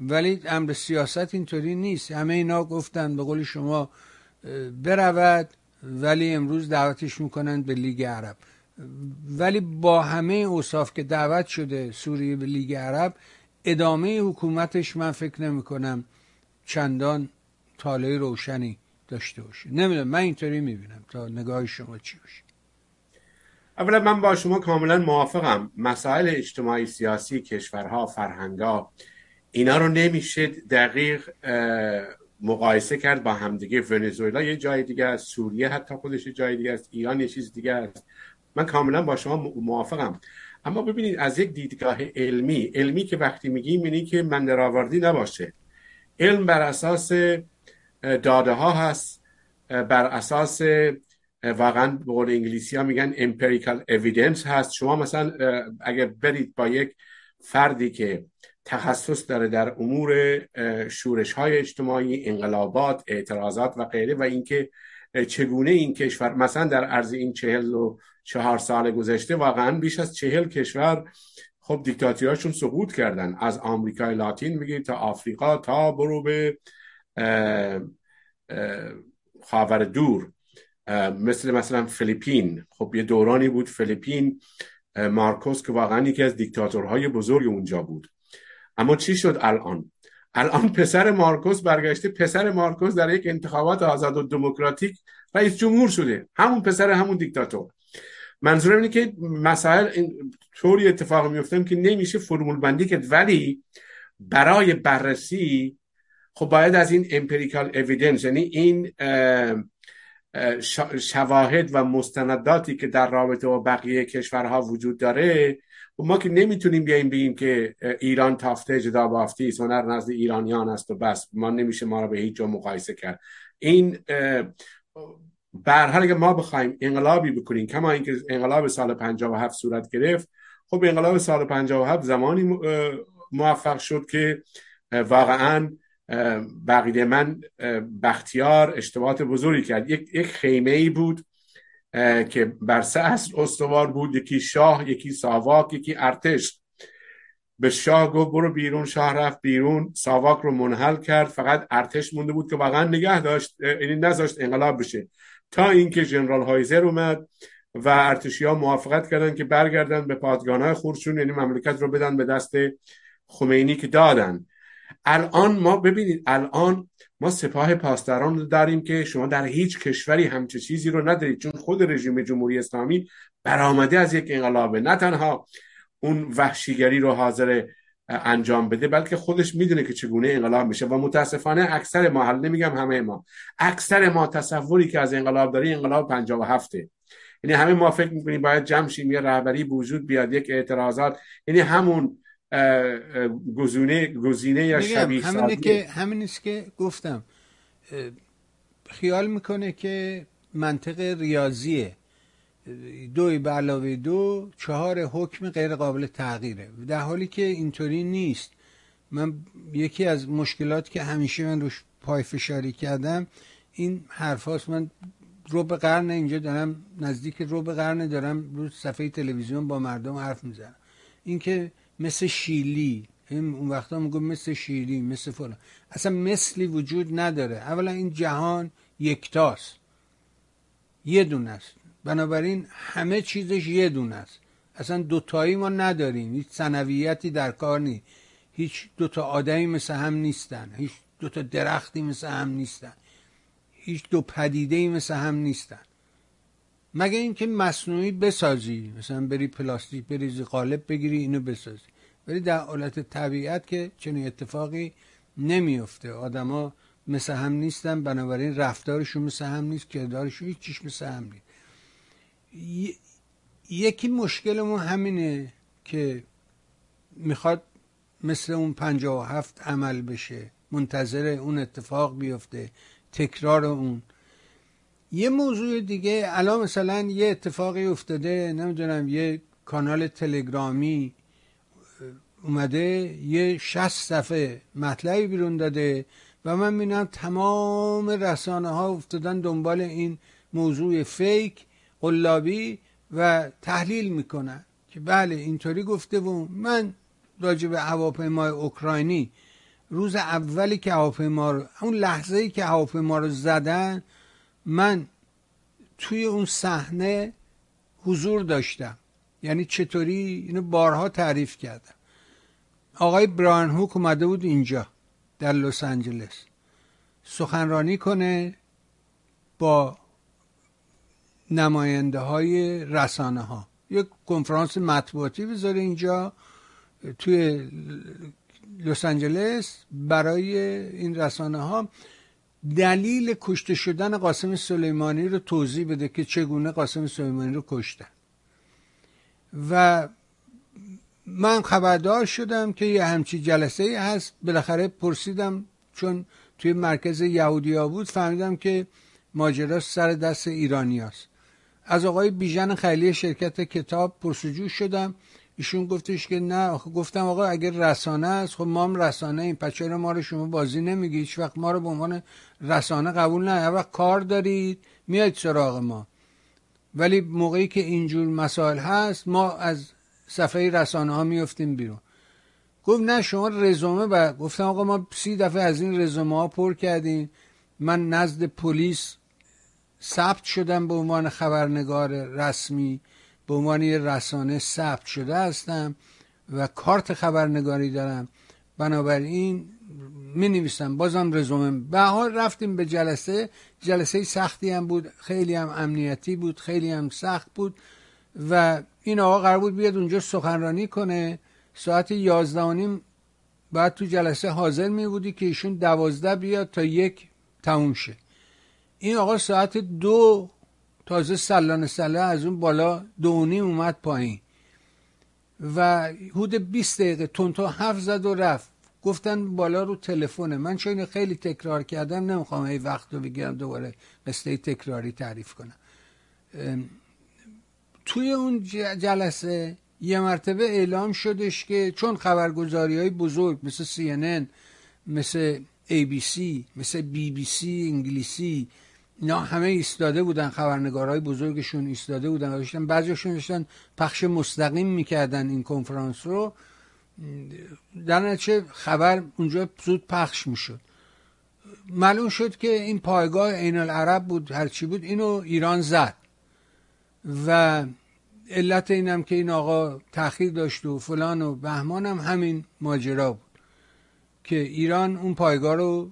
ولی امر سیاست اینطوری نیست. همه اینا گفتن به قول شما برود ولی امروز دعوتش می‌کنن به لیگ عرب. ولی با همه اوصاف که دعوت شده سوریه به لیگ عرب ادامه حکومتش من فکر نمی کنم چندان تاله روشنی داشته باشه. نمی‌دونم من اینطوری می‌بینم تا نگاه شما چی باشه. اولا من با شما کاملا موافقم. مسائل اجتماعی سیاسی کشورها فرهنگا اینا رو نمیشه دقیق مقایسه کرد با همدیگه. ونزوئلا یه جای دیگه است سوریه حتی خودش جای دیگه است ایران یه چیز دیگه است. من کاملا با شما موافقم. اما ببینید از یک دیدگاه علمی علمی که وقتی میگیم اینی که من درآوردی نباشه. علم بر اساس داده ها هست بر اساس واقعا به قول انگلیسی ها میگن امپریکال اویدنس هست. شما مثلا اگر برید با یک فردی که تخصص داره در امور شورش های اجتماعی انقلابات اعتراضات و غیره و اینکه چگونه این کشور مثلا در عرض این چهل و چهار سال گذشته واقعا بیش از چهل کشور خب دیکتاتوریاشون سقوط کردن. از آمریکای لاتین میگید تا آفریقا تا برو به خاور دور. مثل مثلا فیلیپین خب یه دورانی بود فیلیپین مارکوس که واقعا یکی از دیکتاتورهای بزرگ اونجا بود. اما چی شد الان؟ الان پسر مارکوس برگشته پسر مارکوس در یک انتخابات آزاد و دموکراتیک رئیس جمهور شده. همون پسر همون دیکتاتور. منظورم اینه که مسائل این طوری اتفاق میفتم که نمیشه فرمول بندی کرد. ولی برای بررسی خب باید از این امپریکال اویدنس یعنی این شواهد و مستنداتی که در رابطه با بقیه کشورها وجود داره ما که نمی‌تونیم بیایم بگیم که ایران تافته جدا بافتی هنر نزد ایرانیان است و بس. ما نمیشه ما رو به هیچ جا مقایسه کرد. این بر حال اگه ما بخوایم انقلابی بکنیم کما اینکه انقلاب سال 57 صورت گرفت خب انقلاب سال 57 زمانی موفق شد که واقعا بقیده من بختیار اشتباهات بزرگی کرد. یک, یک خیمه ای بود که بر سه اصل استوار بود. یکی شاه یکی ساواک یکی ارتش. به شاه گفت برو بیرون شاه رفت بیرون. ساواک رو منحل کرد. فقط ارتش مونده بود که واقعا نگه داشت یعنی نذاشت انقلاب بشه. تا اینکه جنرال هایزر اومد و ارتشی ها موافقت کردن که برگردن به پادگان های خورشون یعنی مملکت رو بدن به دست خمینی که دادن. الان ما ببینید الان ما سپاه پاسداران داریم که شما در هیچ کشوری همچه چیزی رو ندارید. چون خود رژیم جمهوری اسلامی برآمده از یک انقلابه نه تنها اون وحشیگری رو حاضر انجام بده بلکه خودش می‌دونه که چگونه انقلاب میشه و متاسفانه اکثر ما حل نمیگم همه ما اکثر ما تصوری که از انقلاب داری انقلاب 57 یعنی همه ما فکر می‌کنیم باید جمع شیم یه رهبری وجود بیاد یک اعتراضات. یعنی همون گزینه گزینه یا شبیه همینه که همین که گفتم. خیال می‌کنه که منطق ریاضیه. دو به علاوه دو چهار حکم غیر قابل تغییره. در حالی که اینطوری نیست. من یکی از مشکلات که همیشه من روش پای فشاری کردم این حرف من رو به قرن اینجا دارم نزدیک رو به قرن دارم رو صفحه تلویزیون با مردم حرف می‌زنم. اینکه مثل شیلی. اون وقتا میگم مثل شیلی مثل فلان. اصلا مثلی وجود نداره. اولا این جهان یکتاست. یه دونه است. بنابراین همه چیزش یه دونه است. اصلا دوتایی ما نداریم. هیچ سنویتی در کار نیست. هیچ دوتا آدمی مثل هم نیستن. هیچ دوتا درختی مثل هم نیستن. هیچ دو پدیده مثل هم نیستن. مگه اینکه مصنوعی بسازی. مثلا بری پلاستیک بریزی قالب بگیری اینو بسازی. ولی در حالت طبیعت که چنین اتفاقی نمیفته. آدما مثل هم نیستن بنابراین رفتارشون مثل هم نیست کردارشون هیچ چیش مثل هم نیست. یکی مشکلمون همینه که می‌خواد مثل اون پنجاه و هفت عمل بشه. منتظر اون اتفاق بیفته. تکرار اون. یه موضوع دیگه الان مثلا یه اتفاقی افتاده نمی‌دونم یه کانال تلگرامی اومده یه شست صفحه مطلبی بیرون داده و من می‌بینم تمام رسانه ها افتادن دنبال این موضوع فیک قلابی و تحلیل می‌کنن. که بله اینطوری گفته و من راجع به هواپیمای اوکراینی روز اولی که هواپیما رو اون لحظه ای که هواپیما رو زدن من توی اون صحنه حضور داشتم. یعنی چطوری اینو بارها تعریف کردم. آقای بران هوک اومده بود اینجا در لس آنجلس. سخنرانی کنه با نماینده های رسانه ها یک کنفرانس مطبوعاتی بذاره اینجا توی لس آنجلس برای این رسانه ها دلیل کشته شدن قاسم سلیمانی رو توضیح بده که چگونه قاسم سلیمانی رو کشتن. و من خبردار شدم که یه همچی جلسه ای هست. بالاخره پرسیدم چون توی مرکز یهودیا بود فهمیدم که ماجرا سر دست ایرانی هست. از آقای بیژن خیلی شرکت کتاب پرسجو شدم. ایشون گفتش که نه گفتم آقا اگر رسانه است خب ما هم رسانه این پچه ما رو شما بازی نمیگی؟ هیچ وقت ما رو به عنوان رسانه قبول نه. وقت کار دارید میاید سراغ ما. ولی موقعی که اینجور مسائل هست ما از صفحه رسانه ها میفتیم بیرون. گفت نه شما رزومه و گفتم آقا ما سی دفعه از این رزومه ها پر کردیم. من نزد پلیس ثبت شدم به عنوان خبرنگار رسمی. به عنوان رسانه ثبت شده هستم و کارت خبرنگاری دارم. بنابراین می نویسم بازم رزومه. به حال رفتیم به جلسه. جلسه سختی هم بود. خیلی هم امنیتی بود. خیلی هم سخت بود. و این آقا قرار بود بیاد اونجا سخنرانی کنه. ساعت یازده نیم بعد تو جلسه حاضر می بودی که ایشون دوازده بیاد تا یک تموم شه. این آقا ساعت دو تازه سلانه سله از اون بالا دو نیم اومد پایین. و حدود 20 دقیقه تونتو هفت زد و رفت. گفتن بالا رو تلفنه. من چون خیلی تکرار کردم نمی‌خوام ای وقت رو بگیرم دوباره قصه تکراری تعریف کنم. توی اون جلسه یه مرتبه اعلام شدش که چون خبرگزاری های بزرگ مثل CNN مثل ABC مثل BBC انگلیسی اینا همه ایستاده بودن خبرنگارهای بزرگشون ایستاده بودن و داشتن بعضیشون داشتن پخش مستقیم می‌کردن این کنفرانس رو. در نتیجه خبر اونجا زود پخش می‌شد. معلوم شد که این پایگاه عین العرب بود هرچی بود اینو ایران زد. و علت اینم که این آقا تاخیر داشت و فلان و بهمان هم همین ماجرا بود که ایران اون پایگاه رو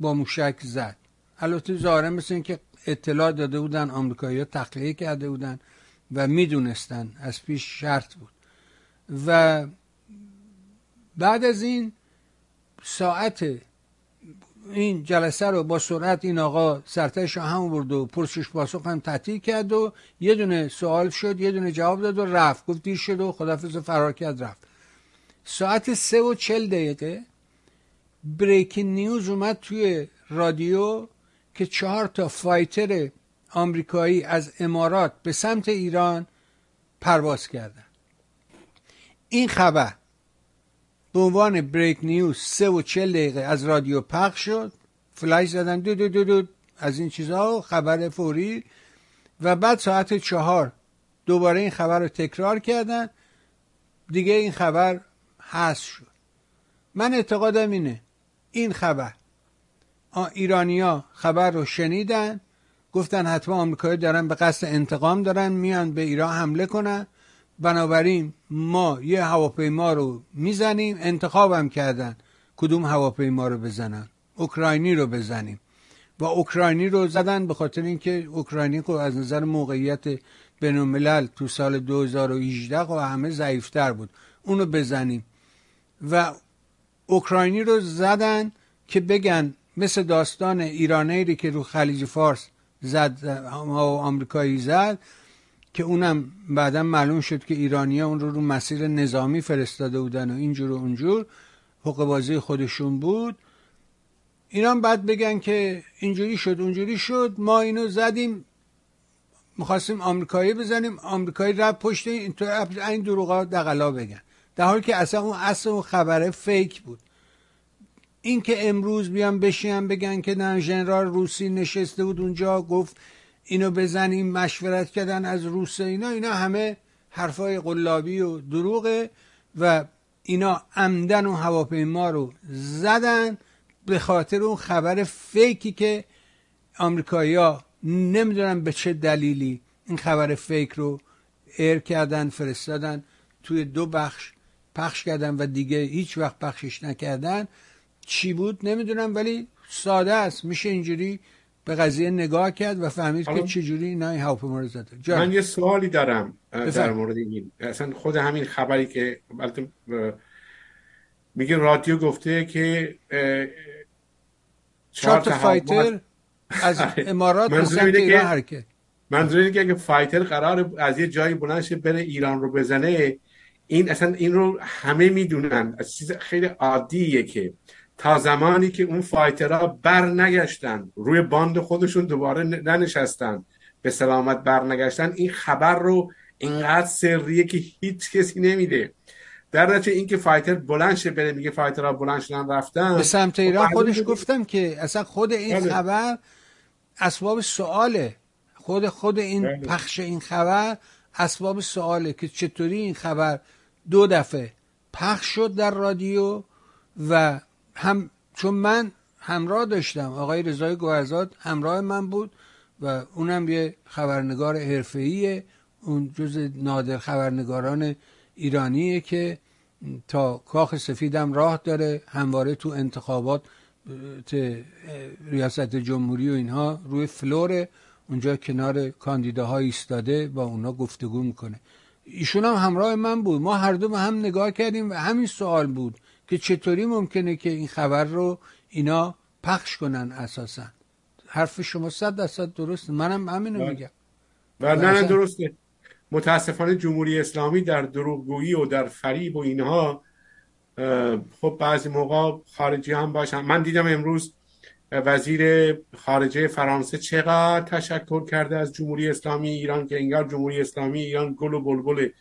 با موشک زد. البته ظاهرا مثل اینکه اطلاع داده بودن آمریکایی‌ها تخلیه کرده بودن و می‌دونستن از پیش شرط بود. و بعد از این ساعت این جلسه رو با سرعت این آقا سرتش هم برد و پرسش پاسخ هم تعطیل کرد و یه دونه سوال شد یه دونه جواب داد و رفت. گفت دیر شد و خدافز فرار کرد رفت. ساعت سه و چل دقیقه بریکین نیوز اومد توی رادیو که چهار تا فایتر آمریکایی از امارات به سمت ایران پرواز کردن. این خبر به عنوان بریک نیوز سه و چل دقیقه از رادیو پخش شد. فلش زدن دو دو دو دو از این چیزها خبر فوری. و بعد ساعت چهار دوباره این خبر رو تکرار کردن. دیگه این خبر حذف شد. من اعتقادم اینه. این خبر ایرانیا خبر رو شنیدن گفتن حتما آمریکایی دارن به قصد انتقام دارن میان به ایران حمله کنن. بنابراین ما یه هواپیما رو می‌زنیم انتخابم کردن کدوم هواپیما رو بزنن. اوکراینی رو بزنیم. و اوکراینی رو زدن به خاطر اینکه اوکراینی خب از نظر موقعیت بین تو سال 2018 خب همه ضعیفتر بود. اونو بزنیم. و اوکراینی رو زدن که بگن مثل داستان ایرانیری که رو خلیج فارس زد آمریکایی زد که اونم بعدا معلوم شد که ایرانیا اون رو رو مسیر نظامی فرستاده بودن و اینجور و اونجور حق بازی خودشون بود. اینا بعد بگن که اینجوری شد اونجوری شد ما اینو زدیم می‌خواستیم آمریکایی بزنیم آمریکایی رفت پشت این این دروغا دقلا بگن. در حالی که اصلا اون اصل اون خبره فیک بود. این که امروز بیان بشین بگن که نه ژنرال روسی نشسته بود اونجا گفت اینو بزنیم مشورت کردن از روسه اینا اینا همه حرفای قلابی و دروغه و اینا عمدن و هواپیما رو زدن به خاطر اون خبر فیکی که آمریکایی‌ها نمی‌دونن به چه دلیلی این خبر فیک رو ایر کردن فرستادن توی دو بخش پخش کردن و دیگه هیچ وقت پخشش نکردن. چی بود نمی‌دونم ولی ساده است. میشه اینجوری به قضیه نگاه کرد و فهمید که چجوری اینا این هواپیما رو زده. من یه سوالی دارم در مورد این. اصلا خود همین خبری که میگه رادیو گفته که چهار تا fighter از امارات به سمت ایران حرکت منظور اینه که اگه fighter قرار از یه جایی بلند بره ایران رو بزنه. این اصلا این رو همه می‌دونن. از چیز خیلی عادیه که تا زمانی که اون fighter ها بر نگشتن روی باند خودشون دوباره ننشستن به سلامت بر نگشتن این خبر رو اینقدر سریه که هیچ کسی نمیده در نتیجه اینکه fighter بلند شه بره میگه fighter ها بلند شدن رفتن به سمت ایران خب خودش گفتم که اصلا خود این بله. خبر اسباب سواله خود خود این بله. پخش این خبر اسباب سواله که چطوری این خبر دو دفعه پخش شد در رادیو و هم چون من همراه داشتم آقای رضای گوهرزاد همراه من بود و اونم یه خبرنگار حرفه‌ایه. اون جز نادر خبرنگاران ایرانیه که تا کاخ سفیدم راه داره همواره تو انتخابات ریاست جمهوری و اینها روی فلور اونجا کنار کاندیداها ایستاده با اونا گفتگو می‌کنه. ایشون هم همراه من بود. ما هر دو به هم نگاه کردیم و همین سوال بود. که چطوری ممکنه که این خبر رو اینا پخش کنن اساسا؟ حرف شما صد درصد درست منم همینو بله. میگم. و نه درسته. متاسفانه جمهوری اسلامی در دروغگویی و در فریب و اینها خب بعضی موقع خارجی هم باشن. من دیدم امروز وزیر خارجه فرانسه چقدر تشکر کرده از جمهوری اسلامی ایران که انگار جمهوری اسلامی ایران گل و بلبله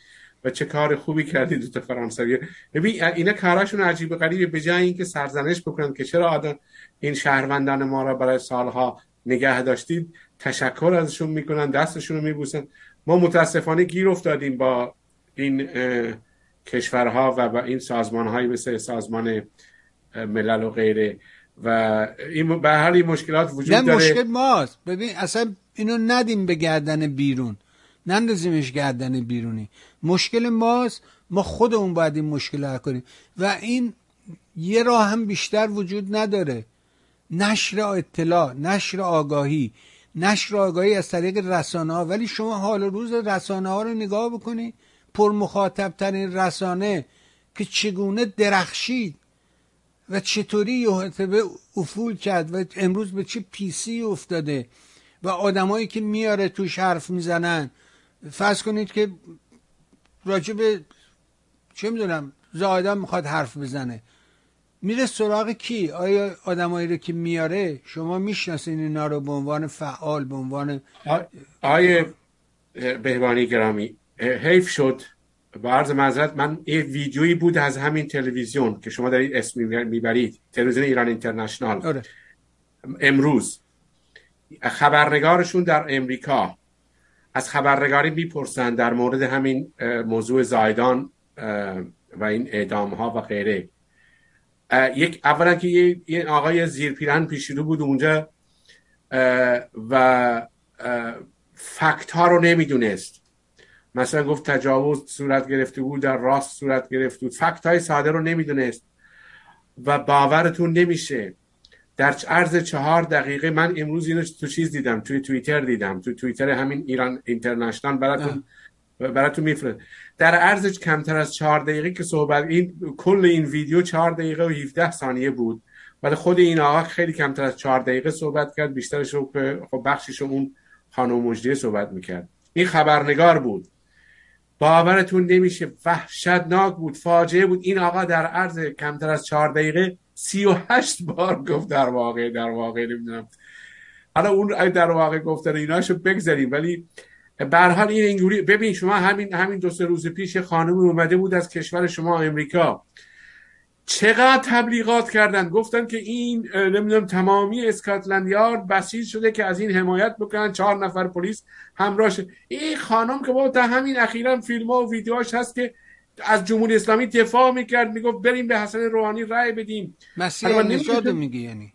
و چه کار خوبی کردی دوتا فرانسوی. ببین اینا کاراشون عجیب غریبه. به جای اینکه سرزنش بکنن که چرا آدم این شهروندان ما را برای سالها نگه داشتید تشکر ازشون می‌کنن دستشون رو میبوسن. ما متاسفانه گیر افتادیم با این کشورها و با این سازمان های مثل سازمان ملل و غیره. و این به هر این مشکلات وجود داره. مشکل ماست. ببین اصلا اینو ندیم به گردن بیرون. نندازیمش گردن بیرونی. مشکل ماست. ما خودمون باید این مشکل حل کنیم. و این یه راه هم بیشتر وجود نداره. نشر اطلاع نشر آگاهی. نشر آگاهی از طریق رسانه ها ولی شما حال روز رسانه ها رو نگاه بکنی. پر مخاطب ترین رسانه که چگونه درخشید و چطوری به افول کرد و امروز به چه پیسی افتاده و آدمایی که میاره توش حرف می‌زنن فرض کنید که راجب چه می‌دونم زایدان می‌خواد حرف بزنه. میره سراغ کی؟ آیا آدمایی رو که میاره شما می‌شناسین اینا رو به عنوان فعال به عنوان آیه بهبانی گرامی حیف شد. با عرض معذرت من یه ویدیویی بود از همین تلویزیون که شما دارید اسم می‌برید تلویزیون ایران اینترنشنال. آره. امروز خبرنگارشون در امریکا. از خبرنگاری می‌پرسن در مورد همین موضوع زایدان و این اعدام ها و غیره. یک اولا که یه آقای زیرپیرن پیشیدو بود اونجا و فکت ها رو نمی‌دونست. مثلا گفت تجاوز صورت گرفته بود در راست صورت گرفته بود. فکت های ساده رو نمی‌دونست و باورتون نمیشه. در عرض چهار دقیقه من امروز اینو تو چیز دیدم توی توییتر دیدم توی توییتر همین ایران اینترنشنال براتون براتون میفرد در عرض کمتر از چهار دقیقه که صحبت این کل این ویدیو چهار دقیقه و 17 ثانیه بود. ولی خود این آقا خیلی کمتر از چهار دقیقه صحبت کرد بیشترش رو خب بخشش اون خانم مجدی صحبت می‌کرد. این خبرنگار بود. باورتون نمیشه وحشتناک بود فاجعه بود. این آقا در عرض کمتر از چهار دقیقه سی و هشت بار گفت در واقع در واقع نمی‌دونم. حالا اون در واقع گفتن ایناشو بگذاریم ولی به حال این اینجوری ببین شما همین همین دو سه روز پیش خانم اومده بود از کشور شما امریکا چقدر تبلیغات کردن؟ گفتن که این نمی‌دونم تمامی اسکاتلند یارد بسیج شده که از این حمایت بکنن چهار نفر پلیس همراهش این خانم که با تا همین اخیرا فیلم ها و ویدیوهاش هست که از جمهوری اسلامی دفاع می‌کرد می‌گفت بریم به حسن روحانی رأی بدیم. مسیح نژاد میگی یعنی؟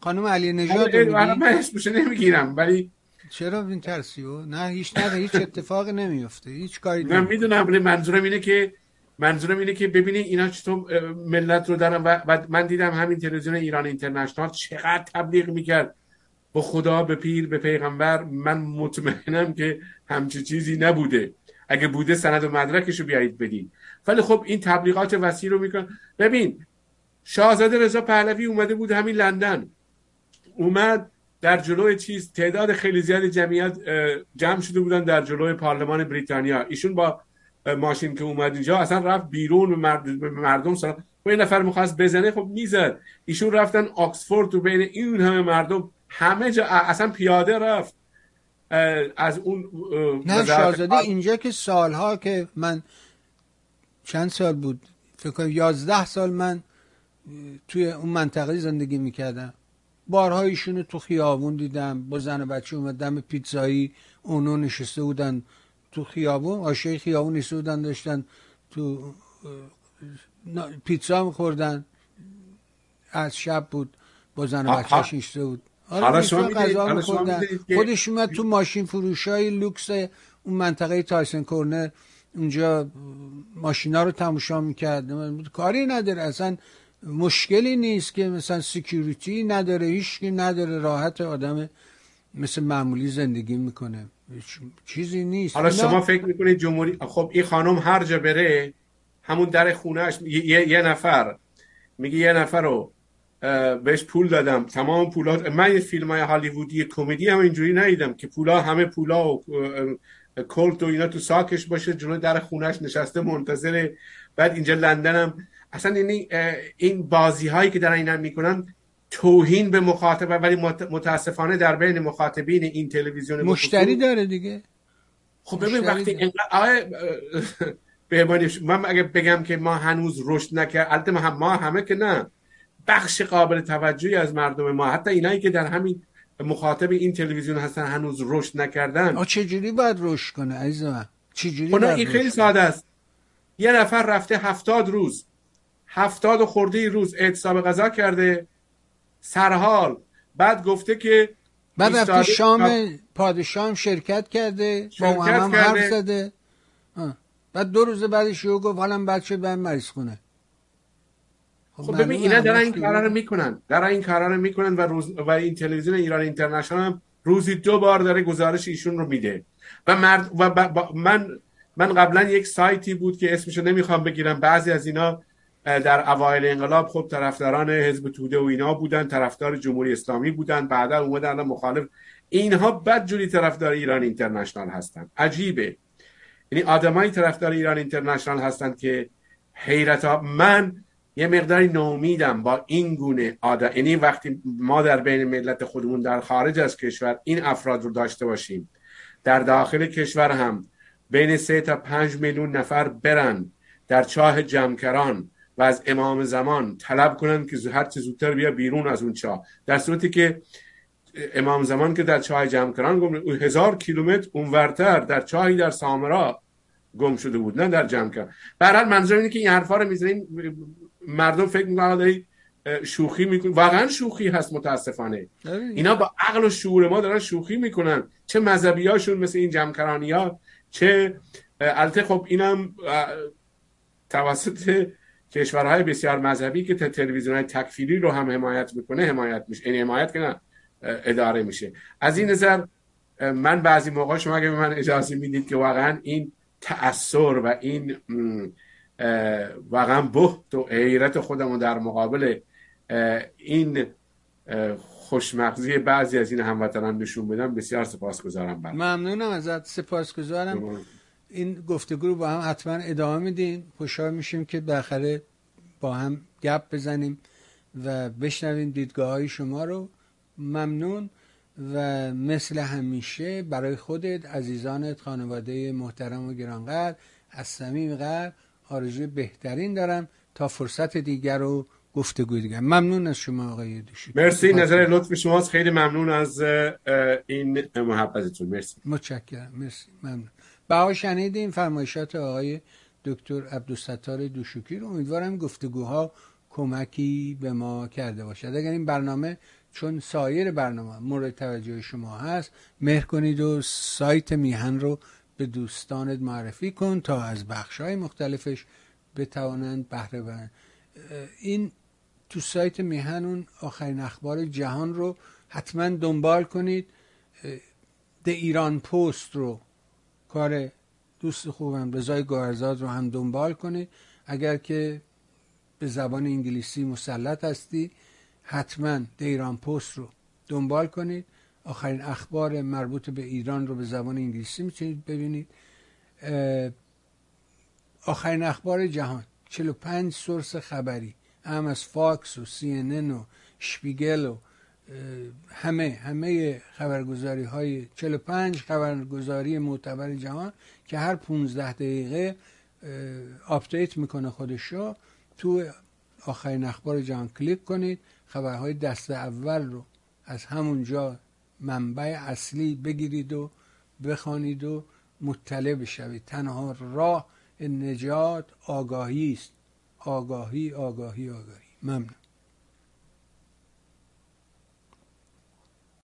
خانم علی نژاد من اسمش نمی‌گیرم ولی چرا این ترسیو نه هیچ نه هیچ اتفاق نمیفته هیچ کاری من می‌دونم ولی منظورم اینه که منظورم اینه که ببینید اینا چطور ملت رو دارن و من دیدم همین تلویزیون ایران اینترنشنال چقدر تبلیغ می‌کرد. به خدا به پیر به پیغمبر من مطمئنم که همچی چیزی نبوده. اگه بوده سند و مدرکش رو بیایید بدین. ولی خب این تبلیغات وسیع رو میکن ببین شاهزاده رضا پهلوی اومده بود همین لندن. اومد در جلوی چیز تعداد خیلی زیاد جمعیت جمع شده بودن در جلوی پارلمان بریتانیا. ایشون با ماشین که اومد اینجا اصلا رفت بیرون به مردم سلام. و این نفر می‌خواست بزنه خب می‌زد. ایشون رفتن آکسفورد تو بین این همه مردم همه جا اصلا پیاده رفت. از اون نه شاهزاده اینجا که سالها که من چند سال بود فکر کنم یازده سال من توی اون منطقه زندگی می‌کردم. بارها ایشونو تو خیابون دیدم با زن و بچه اومدم پیتزایی اونو نشسته بودن تو خیابون آشه خیابون نشسته بودن داشتن تو پیتزا میخوردن. از شب بود با زن و بچهش نشسته بود. آره شما غذا خودش اومد تو ماشین فروش های لوکس اون منطقه Tysons Corner اونجا ماشینا رو تماشا می‌کرد. کاری نداره اصلا مشکلی نیست که مثلا security نداره هیچ نداره راحت آدم مثل معمولی زندگی می‌کنه. چیزی نیست. حالا شما فکر می‌کنید جمهوری خب این خانم هر جا بره همون در خونهش یه, یه نفر میگه یه نفر رو بهش پول دادم. تمام پولات من یه فیلم های هالیوودی کمدی هم اینجوری ندیدم که پولا همه پولا و کلت و اینا تو ساکش باشه جلوی در خونش نشسته منتظر بعد اینجا لندنم. اصلا یعنی این بازی هایی که در این می‌کنن توهین به مخاطب ولی متاسفانه در بین مخاطبین این تلویزیون مشتری داره دیگه. خب ببین وقتی به من اگه بگم که ما هنوز رشد نکرد البته ما همه که نه. بخش قابل توجهی از مردم ما. حتی اینایی که در همین مخاطب این تلویزیون هستن هنوز رشد نکردن. آ چجوری باید رشد کنه عزیز من چجوری خب این خیلی ساده است. یه نفر رفته هفتاد روز. هفتاد و خورده روز اعتصاب غذا کرده. سرحال. بعد گفته که بعد رفته شام پادشاه شرکت کرده شرکت با هم, هم حرف زده. بعد دو روز بعدش یهو گفت حالا بچه به مریض خونه. خب ببین اینا دارن این کارا رو می‌کنن. دارن این کارا رو می‌کنن و روز و این تلویزیون ایران اینترنشنال هم روزی دو بار داره گزارش ایشون رو میده. و مرد و من من قبلا یک سایتی بود که اسمشو نمی‌خوام بگیرم. بعضی از اینا در اوایل انقلاب خب طرفداران حزب توده و اینا بودن طرفدار جمهوری اسلامی بودن بعدا اومدن مخالف. اینها بدجوری طرفدار ایران اینترنشنال هستن. عجیبه. یعنی آدمایی طرفدار ایران اینترنشنال هستن که حیرت ها من یه مقداری نومیدم با این گونه آدم. یعنی وقتی ما در بین ملت خودمون در خارج از کشور این افراد رو داشته باشیم در داخل کشور هم بین سه تا پنج میلیون نفر برن در چاه جمکران و از امام زمان طلب کنن که هر چه زودتر بیا بیرون از اون چاه. در صورتی که امام زمان که در چاه جمکران گم هزار کیلومتر اونورتر در چاهی در سامرا گم شده بود نه در جمکران. برحال منظور اینه که این حرفا رو می‌زنین مردم فکر می‌کنن شوخی می‌کنن واقعا شوخی هست متاسفانه. اینا با عقل و شعور ما دارن شوخی می‌کنن. چه مذهبی هاشون مثل این جمکرانی ها چه البته خب اینم توسط کشورهای بسیار مذهبی که تلویزیون های تکفیری رو هم حمایت می‌کنه حمایت میشه. این یعنی حمایت که نه اداره میشه. از این نظر من بعضی موقع شما اگه به من اجازه می‌دید که واقعا این تأثیر و این واقعا بحت و حیرت خودمون در مقابل این خوشمغزی بعضی از این هموطنان نشون بدم بسیار سپاسگزارم بر ممنونم ازت سپاسگزارم. این گفتگو رو با هم حتما ادامه میدیم. خوشحال میشیم که بالاخره با هم گپ بزنیم و بشنویم دیدگاه های شما رو. ممنون و مثل همیشه برای خودت عزیزانت خانواده محترم و گرانقدر از صمیم قلب آرزوی بهترین دارم تا فرصت دیگر رو گفتگو دیگر. ممنون از شما آقای دوشی مرسی نظر لطف شماست. خیلی ممنون از این محبتتون. مرسی. متشکرم. مرسی. ممنون. بها شنیدیم فرمایشات آقای دکتر عبدالستار دوشوکی رو. امیدوارم گفتگوها کمکی به ما کرده باشد. اگر این برنامه چون سایر برنامه مورد توجه شما هست مهر کنید و سایت میهن رو به دوستانت معرفی کن تا از بخش های مختلفش بتوانند بهره برند این تو سایت میهن اون آخرین اخبار جهان رو حتما دنبال کنید. The Iran Post رو کار دوست خوبم رضای گارزاد رو هم دنبال کنید. اگر که به زبان انگلیسی مسلط هستی حتما The Iran Post رو دنبال کنید. آخرین اخبار مربوط به ایران رو به زبان انگلیسی می‌تونید ببینید. آخرین اخبار جهان 45 source خبری. هم از Fox و CNN و Spiegel و همه همه خبرگزاری های 45 خبرگزاری معتبر جهان که هر 15 دقیقه update می‌کنه خودشو. تو آخرین اخبار جهان کلیک کنید خبرهای دست اول رو از همونجا منبع اصلی بگیرید و بخوانید و مطلع بشوید. تنها راه نجات آگاهی است. آگاهی آگاهی آگاهی. ممنون.